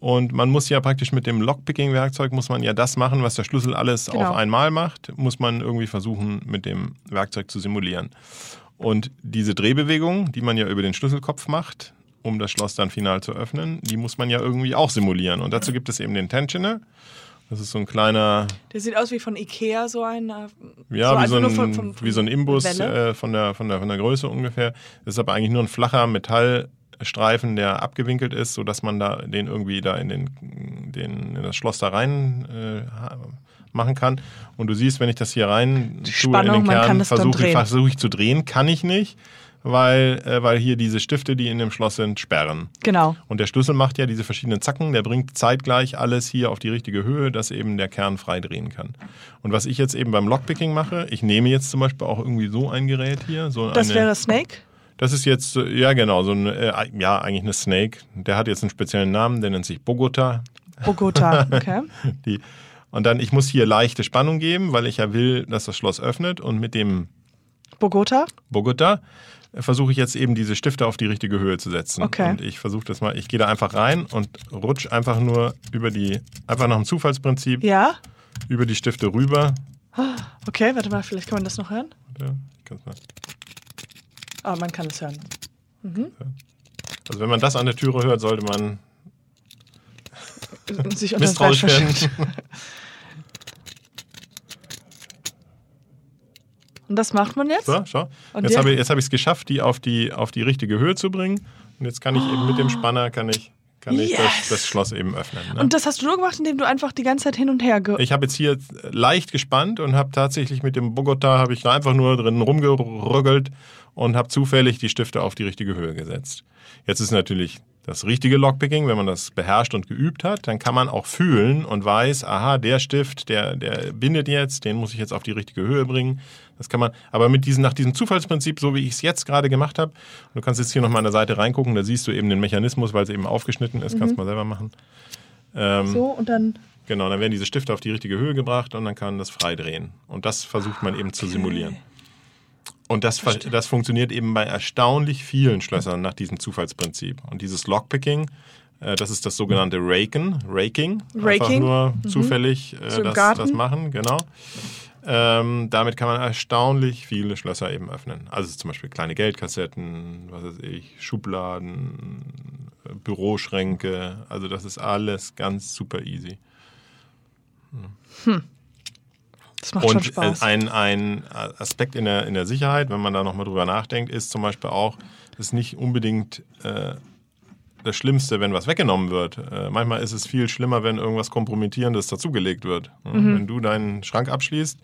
Und man muss ja praktisch mit dem Lockpicking-Werkzeug muss man ja das machen, was der Schlüssel alles Genau. auf einmal macht, muss man irgendwie versuchen, mit dem Werkzeug zu simulieren. Und diese Drehbewegung, die man ja über den Schlüsselkopf macht, um das Schloss dann final zu öffnen, die muss man ja irgendwie auch simulieren. Und dazu gibt es eben den Tensioner. Das ist so ein kleiner, Der sieht aus wie von Ikea, so ein. äh, ja, so wie, einfach so ein, von- von- wie so ein Imbus äh, von, der, von, der, von der Größe ungefähr. Das ist aber eigentlich nur ein flacher Metallstreifen, der abgewinkelt ist, sodass man da den irgendwie da in, den, den, in das Schloss da rein äh, machen kann. Und du siehst, wenn ich das hier rein Die tue Spannung, in den man Kern, kann das dann versuche versuch ich zu drehen, kann ich nicht, weil, äh, weil hier diese Stifte, die in dem Schloss sind, sperren. Genau. Und der Schlüssel macht ja diese verschiedenen Zacken, der bringt zeitgleich alles hier auf die richtige Höhe, dass eben der Kern frei drehen kann. Und was ich jetzt eben beim Lockpicking mache, ich nehme jetzt zum Beispiel auch irgendwie so ein Gerät hier. So Das eine, wäre Snake. Das ist jetzt, äh, ja genau, so ein, äh, ja eigentlich eine Snake. Der hat jetzt einen speziellen Namen, der nennt sich Bogota. Bogota. Okay. Die, und dann, ich muss hier leichte Spannung geben, weil ich ja will, dass das Schloss öffnet. Und mit dem Bogota. Bogota äh, versuche ich jetzt eben diese Stifte auf die richtige Höhe zu setzen. Okay. Und ich versuche das mal, ich gehe da einfach rein und rutsch einfach nur über die, einfach nach dem Zufallsprinzip, Ja. über die Stifte rüber. Okay, warte mal, vielleicht kann man das noch hören. Ja, ich kann's mal. Ah, man kann es hören. Also wenn man das an der Türe hört, sollte man Sich misstrauisch werden. Und das macht man jetzt? So, schau. Und Jetzt habe ich es geschafft, die auf, die auf die richtige Höhe zu bringen. Und jetzt kann ich eben mit dem Spanner kann ich, kann ich Yes. das, das Schloss eben öffnen. Ne? Und das hast du nur gemacht, indem du einfach die ganze Zeit hin und her ge Ich habe jetzt hier leicht gespannt und habe tatsächlich mit dem Bogota habe ich da einfach nur drin rumgerüggelt und habe zufällig die Stifte auf die richtige Höhe gesetzt. Jetzt ist natürlich das richtige Lockpicking, wenn man das beherrscht und geübt hat, dann kann man auch fühlen und weiß, aha, der Stift, der, der bindet jetzt, den muss ich jetzt auf die richtige Höhe bringen. Das kann man, aber mit diesem, nach diesem Zufallsprinzip, so wie ich es jetzt gerade gemacht habe, du kannst jetzt hier nochmal an der Seite reingucken, da siehst du eben den Mechanismus, weil es eben aufgeschnitten ist, kannst mal selber machen. Ähm, so und dann. Genau, dann werden diese Stifte auf die richtige Höhe gebracht und dann kann man das frei drehen. Und das versucht man eben zu simulieren. Und das, das funktioniert eben bei erstaunlich vielen Schlössern nach diesem Zufallsprinzip. Und dieses Lockpicking, äh, das ist das sogenannte Raken, Raking. Einfach Raking, nur zufällig So äh, im das, das machen, genau. Ähm, damit kann man erstaunlich viele Schlösser eben öffnen. Also zum Beispiel kleine Geldkassetten, was weiß ich, Schubladen, äh, Büroschränke. Also das ist alles ganz super easy. Das macht schon Und Spaß. ein, ein Aspekt in der, in der Sicherheit, wenn man da nochmal drüber nachdenkt, ist zum Beispiel auch, es ist nicht unbedingt äh, das Schlimmste, wenn was weggenommen wird. Äh, manchmal ist es viel schlimmer, wenn irgendwas Kompromittierendes dazugelegt wird. Mhm. Wenn du deinen Schrank abschließt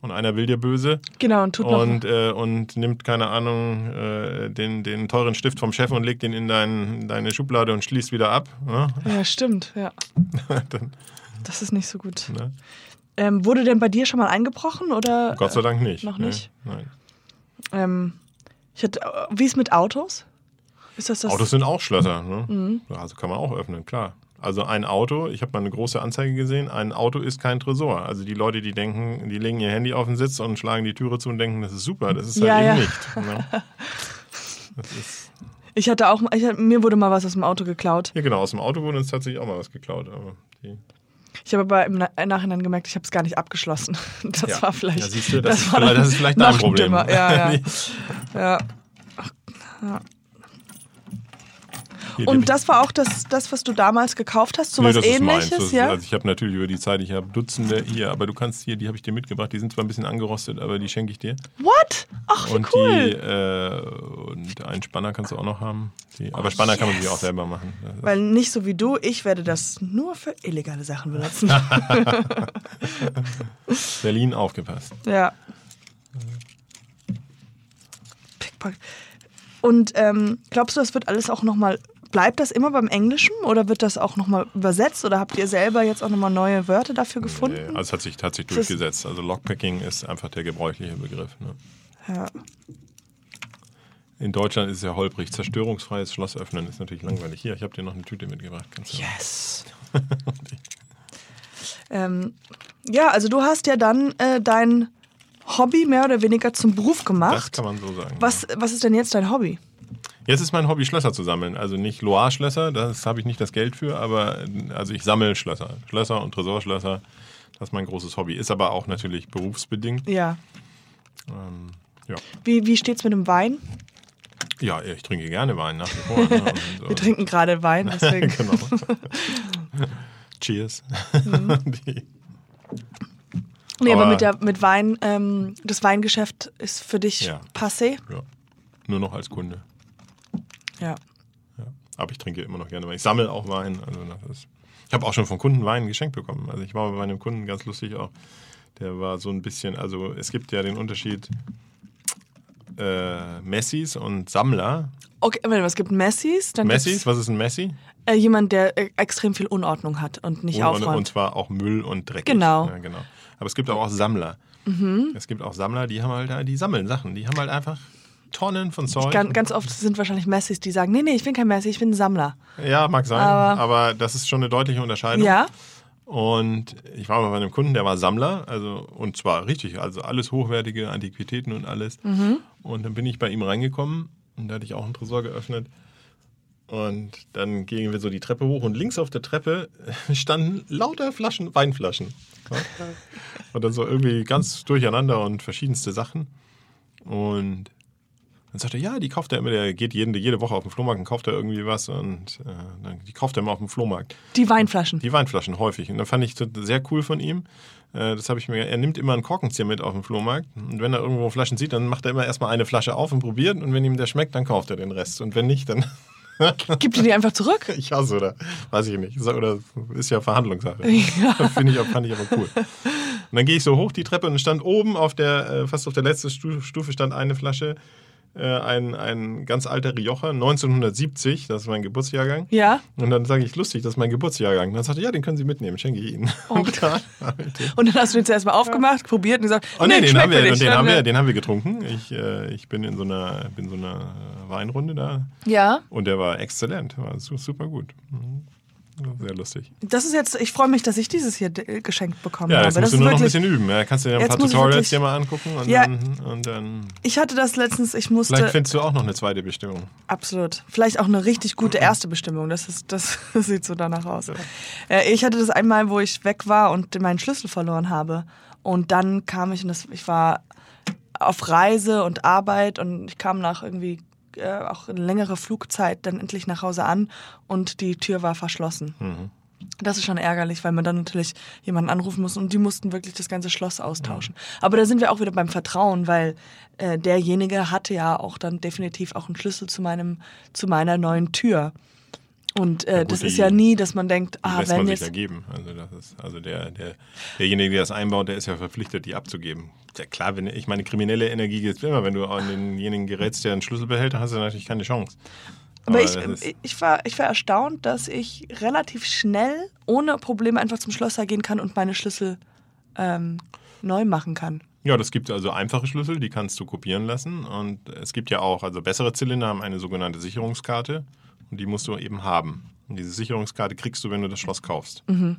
und einer will dir böse genau, und tut noch. und, äh, und nimmt, keine Ahnung, äh, den, den teuren Stift vom Chef und legt den in dein, deine Schublade und schließt wieder ab. Ja, Ja, stimmt, ja. dann, Das ist nicht so gut. ne? Ähm, wurde denn bei dir schon mal eingebrochen oder? Gott sei Dank nicht. noch ne? nicht? Nein. Ähm, ich hatte, wie ist mit Autos? Ist das das? Autos sind auch Schlösser. Ne? Mhm. Also kann man auch öffnen, klar. Also ein Auto, ich habe mal eine große Anzeige gesehen, ein Auto ist kein Tresor. Also die Leute, die denken, die legen ihr Handy auf den Sitz und schlagen die Türe zu und denken, das ist super, das ist halt Ja, eben ja. nicht. Ne? Ist, Ich hatte auch, ich, mir wurde mal was aus dem Auto geklaut. ja genau, aus dem Auto wurde uns tatsächlich auch mal was geklaut. Aber die, Ich habe aber im Na- Nachhinein gemerkt, ich habe es gar nicht abgeschlossen. Das Ja. war vielleicht. Ja, siehst du, das ist war vielleicht- das ist vielleicht dein Problem. dümmer. Ja, ja. ja. hier, Und das war auch das, das, was du damals gekauft hast, so Nee, was ähnliches, ist, ja? Also ich habe natürlich über die Zeit, ich habe Dutzende hier, aber du kannst hier, die habe ich dir mitgebracht, die sind zwar ein bisschen angerostet, aber die schenke ich dir. What? Ach, wie Und cool. die äh, und einen Spanner kannst du auch noch haben. Die, aber Spanner kann man sich auch selber machen. Weil nicht so wie du, ich werde das nur für illegale Sachen benutzen. Berlin aufgepasst. ja. Pickpocket. Und ähm, glaubst du, das wird alles auch nochmal, bleibt das immer beim Englischen oder wird das auch nochmal übersetzt oder habt ihr selber jetzt auch nochmal neue Wörter dafür gefunden? Nee, also es hat sich, hat sich Das- durchgesetzt. Also Lockpicking ist einfach der gebräuchliche Begriff. Ne? Ja. In Deutschland ist es ja holprig. Zerstörungsfreies Schloss öffnen ist natürlich langweilig. Hier, ich habe dir noch eine Tüte mitgebracht. Yes. ähm, ja, also du hast ja dann äh, dein Hobby mehr oder weniger zum Beruf das gemacht. kann man so sagen. Was, was ist denn jetzt dein Hobby? Jetzt ist mein Hobby, Schlösser zu sammeln. Also nicht Loire-Schlösser, das habe ich nicht das Geld für, aber also ich sammle Schlösser. Schlösser und Tresorschlösser, das ist mein großes Hobby. Ist aber auch natürlich berufsbedingt. Ja. Ähm, ja. Wie, wie steht's mit dem Wein? ja, ich trinke gerne Wein nach wie vor. Ne? Wir trinken gerade Wein, deswegen. genau. Cheers. Mhm. Nee, aber Aber- mit, der, mit Wein, ähm, das Weingeschäft ist für dich Ja. passé. ja. Nur noch als Kunde. Ja. Ja. Aber ich trinke immer noch gerne Wein. Ich sammle auch Wein. Also ist, ich habe auch schon von Kunden Wein geschenkt bekommen. Also ich war bei einem Kunden ganz lustig auch. Der war so ein bisschen, also es gibt ja den Unterschied äh, Messis und Sammler. Okay, warte mal, es gibt Messis, dann Messis, was ist ein Messi? äh, jemand, der äh, extrem viel Unordnung hat und nicht und, aufräumt. und zwar auch Müll und Dreck. Genau. Ja, genau. Aber es gibt auch, auch Sammler. Es gibt auch Sammler, die haben halt, die sammeln Sachen. Die haben halt einfach Tonnen von Zeug. ganz, ganz oft sind wahrscheinlich Messis, die sagen, nee, nee, ich bin kein Messi, ich bin ein Sammler. Ja, mag sein. Aber- Aber, das ist schon eine deutliche Unterscheidung. Ja? Und ich war mal bei einem Kunden, der war Sammler, also und zwar richtig, also alles hochwertige Antiquitäten und alles. Und dann bin ich bei ihm reingekommen und da hatte ich auch einen Tresor geöffnet. Und dann gingen wir so die Treppe hoch und links auf der Treppe standen lauter Flaschen, Weinflaschen. Und dann so irgendwie ganz durcheinander und verschiedenste Sachen. Und dann sagte er, ja, die kauft er immer, der geht jeden, jede Woche auf den Flohmarkt und kauft da irgendwie was und äh, dann, die kauft er immer auf dem Flohmarkt. Die Weinflaschen. Die Weinflaschen häufig. Und dann fand ich sehr cool von ihm. Äh, Das habe ich mir. Er nimmt immer einen Korkenzieher mit auf den Flohmarkt. Und wenn er irgendwo Flaschen sieht, dann macht er immer erstmal eine Flasche auf und probiert. Und wenn ihm der schmeckt, dann kauft er den Rest. Und wenn nicht, dann. Gibt ihr die einfach zurück? ich hasse oder weiß ich nicht. Oder ist ja Verhandlungssache. Ja. Finde ich, fand ich aber cool. Und dann gehe ich so hoch die Treppe und stand oben auf der, äh, fast auf der letzten Stu- Stufe stand eine Flasche. Äh, Ein, ein ganz alter Rioja, 1970, das ist mein Geburtsjahrgang. Ja. Und dann sage ich, lustig, das ist mein Geburtsjahrgang. Und dann sagte er, ja, den können Sie mitnehmen, schenke ich Ihnen. Oh. Und dann den- Und dann hast du den zuerst mal aufgemacht, probiert und gesagt, Oh nee, den, schmeckt haben wir, nicht. den, haben wir, den haben wir getrunken. Ich, äh, ich bin in so einer, bin so einer Weinrunde da Ja, und der war exzellent, war su- super gut. Mhm. Sehr lustig. das ist jetzt, ich freue mich, dass ich dieses hier äh, geschenkt bekommen Ja, habe. jetzt das musst du ist nur noch ein wirklich, bisschen üben. Ja, kannst du dir ein paar Tutorials wirklich- dir mal angucken und, Ja. dann, und dann ich hatte das letztens, ich musste, vielleicht findest du auch noch eine zweite Bestimmung. absolut, vielleicht auch eine richtig gute erste Bestimmung, das, ist, das sieht so danach aus. Äh, ich hatte das einmal, wo ich weg war und meinen Schlüssel verloren habe. Und dann kam ich und das, ich war auf Reise und Arbeit und ich kam nach irgendwie äh, auch eine längere Flugzeit dann endlich nach Hause an und die Tür war verschlossen. Das ist schon ärgerlich, weil man dann natürlich jemanden anrufen muss und die mussten wirklich das ganze Schloss austauschen. Aber da sind wir auch wieder beim Vertrauen, weil äh, derjenige hatte ja auch dann definitiv auch einen Schlüssel zu meinem zu meiner neuen Tür. Und äh, gut, das die- ist ja nie, dass man denkt, ah, lässt wenn man sich jetzt da geben. Also, das ist, also der, der, derjenige, der das einbaut, der ist ja verpflichtet, die abzugeben. Ja klar, wenn, ich meine, kriminelle Energie gibt immer. Wenn du an denjenigen gerätst, der einen Schlüssel behält, dann hast du natürlich keine Chance. Aber Aber ich, ich, war, ich war erstaunt, dass ich relativ schnell ohne Probleme einfach zum Schlosser gehen kann und meine Schlüssel ähm, neu machen kann. Ja, das gibt also einfache Schlüssel, die kannst du kopieren lassen. Und es gibt ja auch, also bessere Zylinder haben eine sogenannte Sicherungskarte und die musst du eben haben. Und diese Sicherungskarte kriegst du, wenn du das Schloss kaufst. So. Mhm.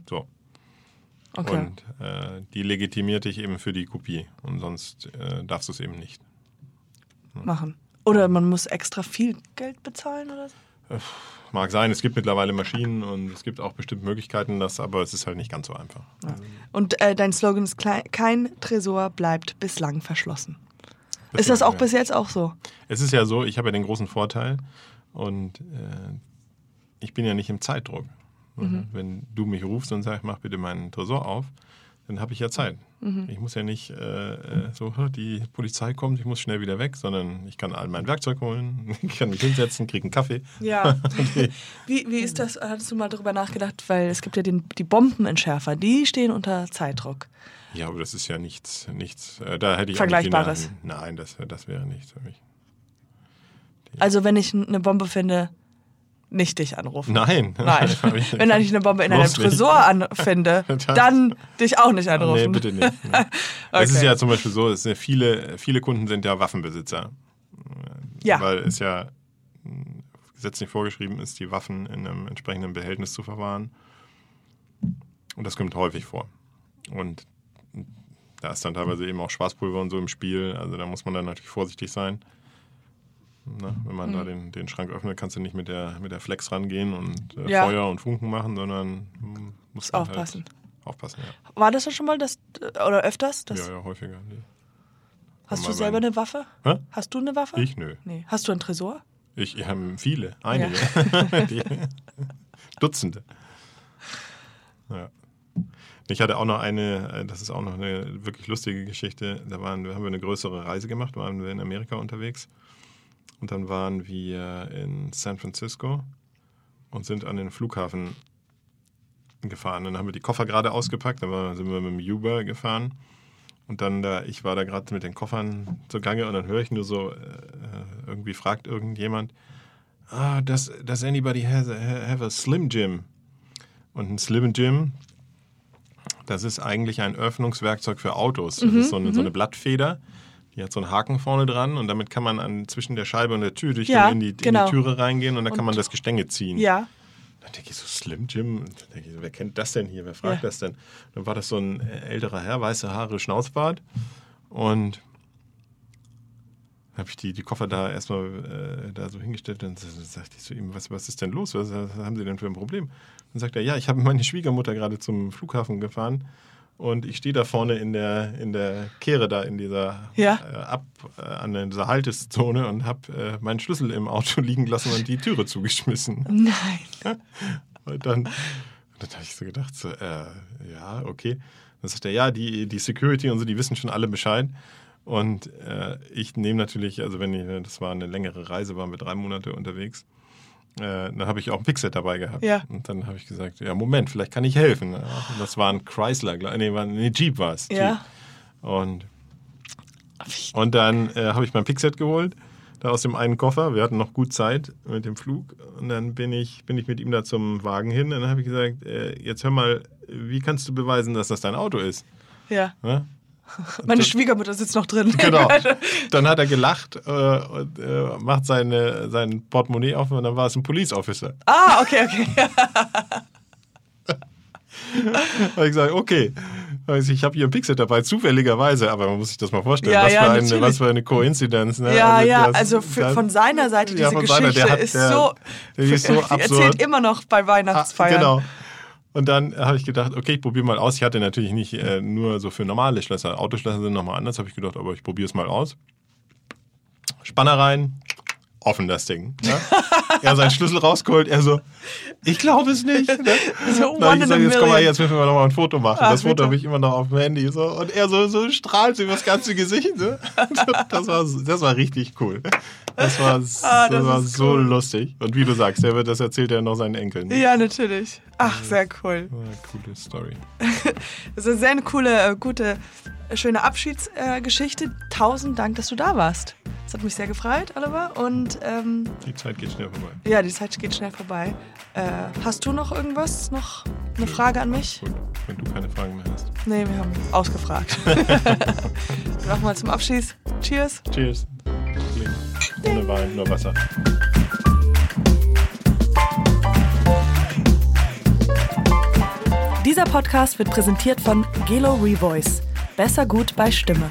Okay. Und äh, die legitimiert dich eben für die Kopie. Und sonst äh, darfst du es eben nicht. machen. Oder man muss extra viel Geld bezahlen oder so? Mag sein, es gibt mittlerweile Maschinen und es gibt auch bestimmt Möglichkeiten, das, aber es ist halt nicht ganz so einfach. Und äh, dein Slogan ist kein Tresor bleibt bislang verschlossen. ist Bislang, das auch ja. bis jetzt auch so? Es ist ja so, ich habe ja den großen Vorteil und äh, ich bin ja nicht im Zeitdruck. Mhm. Wenn du mich rufst und sagst, mach bitte meinen Tresor auf, dann habe ich ja Zeit. Mhm. Ich muss ja nicht äh, äh, so, "Hä, die Polizei kommt, ich muss schnell wieder weg, sondern ich kann all mein Werkzeug holen, ich kann mich hinsetzen, kriege einen Kaffee. Ja. wie, wie ist das? Hattest du mal darüber nachgedacht? Weil es gibt ja den, die Bombenentschärfer, die stehen unter Zeitdruck. Ja, aber das ist ja nichts, nichts. Äh, da hätte ich Vergleichbares. Nein, das, das wäre nichts für mich. Also wenn ich eine Bombe finde, nicht dich anrufen. Nein. Nein. Wenn ich eine Bombe in einem. Tresor anfinde, dann dich auch nicht Nee, anrufen. bitte nicht. Nee. Es ist Okay. ja zum Beispiel so, ja viele, viele Kunden sind ja Waffenbesitzer. Ja. Weil es ja mh, gesetzlich vorgeschrieben ist, die Waffen in einem entsprechenden Behältnis zu verwahren. Und das kommt häufig vor. Und da ist dann teilweise eben auch Schwarzpulver und so im Spiel. Also da muss man dann natürlich vorsichtig sein. Ne? Wenn man Mhm. da den, den Schrank öffnet, kannst du nicht mit der, mit der Flex rangehen und äh, Ja. Feuer und Funken machen, sondern musst aufpassen. Halt aufpassen, ja. War das schon mal das, oder öfters? Das, ja, ja, häufiger. Nee. hast mal du selber eine Waffe? Hä? Hast du eine Waffe? Ich? Nö. Nee. Hast du einen Tresor? Ich, ich habe viele, einige. Die, Dutzende. Ja. Ich hatte auch noch eine, äh, das ist auch noch eine wirklich lustige Geschichte. Da waren, haben wir eine größere Reise gemacht, waren wir in Amerika unterwegs. Und dann waren wir in San Francisco und sind an den Flughafen gefahren. Dann haben wir die Koffer gerade ausgepackt, dann sind wir mit dem Uber gefahren. Und dann da, ich war da gerade mit den Koffern zugange und dann höre ich nur so, äh, irgendwie fragt irgendjemand, ah, does, does anybody has a, have a Slim Jim? Und ein Slim Jim, das ist eigentlich ein Öffnungswerkzeug für Autos. Das ist so eine, so eine Blattfeder, die hat so einen Haken vorne dran und damit kann man an, zwischen der Scheibe und der Tür durch Ja, in, die, in genau. die Türe reingehen und dann kann man das Gestänge ziehen. Ja. Dann denke ich so, Slim Jim? Dann denke ich wer kennt das denn hier? Wer fragt Ja. das denn? Dann war das so ein älterer Herr, weiße Haare, Schnauzbart. Und habe ich die, die Koffer da erstmal äh, da so hingestellt und dann sagte ich zu ihm, was, was ist denn los? Was, was haben Sie denn für ein Problem? Dann sagt er, ja, ich habe meine Schwiegermutter gerade zum Flughafen gefahren und ich stehe da vorne in der, in der Kehre da in dieser Ja. äh, ab äh, an dieser Halteszone und habe äh, meinen Schlüssel im Auto liegen lassen und die Türe zugeschmissen. Nein. Und dann, dann habe ich so gedacht, so, äh, ja, okay. Dann sagt er, ja, die, die Security und so, die wissen schon alle Bescheid. Und äh, ich nehme natürlich, also wenn ich, das war eine längere Reise, waren wir drei Monate unterwegs, äh, dann habe ich auch ein Pixel dabei gehabt. Ja. Und dann habe ich gesagt, ja, Moment, vielleicht kann ich helfen. Und das war ein Chrysler, nee, war, nee Jeep war es. Ja. Jeep. Und, und dann äh, habe ich mein Pixel geholt, da aus dem einen Koffer. Wir hatten noch gut Zeit mit dem Flug. Und dann bin ich, bin ich mit ihm da zum Wagen hin. Und dann habe ich gesagt, äh, jetzt hör mal, wie kannst du beweisen, dass das dein Auto ist? Ja. Ja? Meine Schwiegermutter sitzt noch drin. Genau. Dann hat er gelacht äh, und äh, macht seine, sein Portemonnaie auf und dann war es ein Police Officer. ah, okay, okay. Habe ich gesagt, okay. Also ich habe hier ein Pixel dabei, zufälligerweise, aber man muss sich das mal vorstellen, Ja, was, ja, für eine, was für eine Koinzidenz. Ne? Ja, ja, das- also für, das- von seiner Seite Ja, diese seiner, Geschichte der hat- ist der- so, die ist so absurd. erzählt immer noch bei Ah, Weihnachtsfeiern. genau. Und dann habe ich gedacht, okay, ich probiere mal aus. Ich hatte natürlich nicht äh, nur so für normale Schlösser. Autoschlösser sind nochmal anders, habe ich gedacht, aber ich probiere es mal aus. Spanner rein, offen das Ding. Ne? er seinen Schlüssel rausgeholt, er so, ich glaube es nicht. Ne? So one ich gesagt, jetzt komm mal, jetzt müssen wir noch mal ein Foto machen. Ach, das Foto habe ich immer noch auf dem Handy. So. Und er so, so strahlt über das ganze Gesicht. So. Das, war, das war richtig cool. Das war, Ah, das das war so cool. lustig. Und wie du sagst, der wird, das erzählt er noch seinen Enkeln. Ja, natürlich. Ach, sehr cool. Eine coole Story. Das ist eine sehr coole, äh, gute, schöne Abschiedsgeschichte. Tausend Dank, dass du da warst. Das hat mich sehr gefreut, Oliver. Und ähm, Die Zeit geht schnell vorbei. ja, die Zeit geht schnell vorbei. Äh, hast du noch irgendwas? Noch eine Frage an mich? Gut, wenn du keine Fragen mehr hast. Nee, wir haben ausgefragt. Nochmal zum Abschluss. Cheers. Cheers. Ohne Wein, nur Wasser. Dieser Podcast wird präsentiert von Gelo Revoice. Besser gut bei Stimme.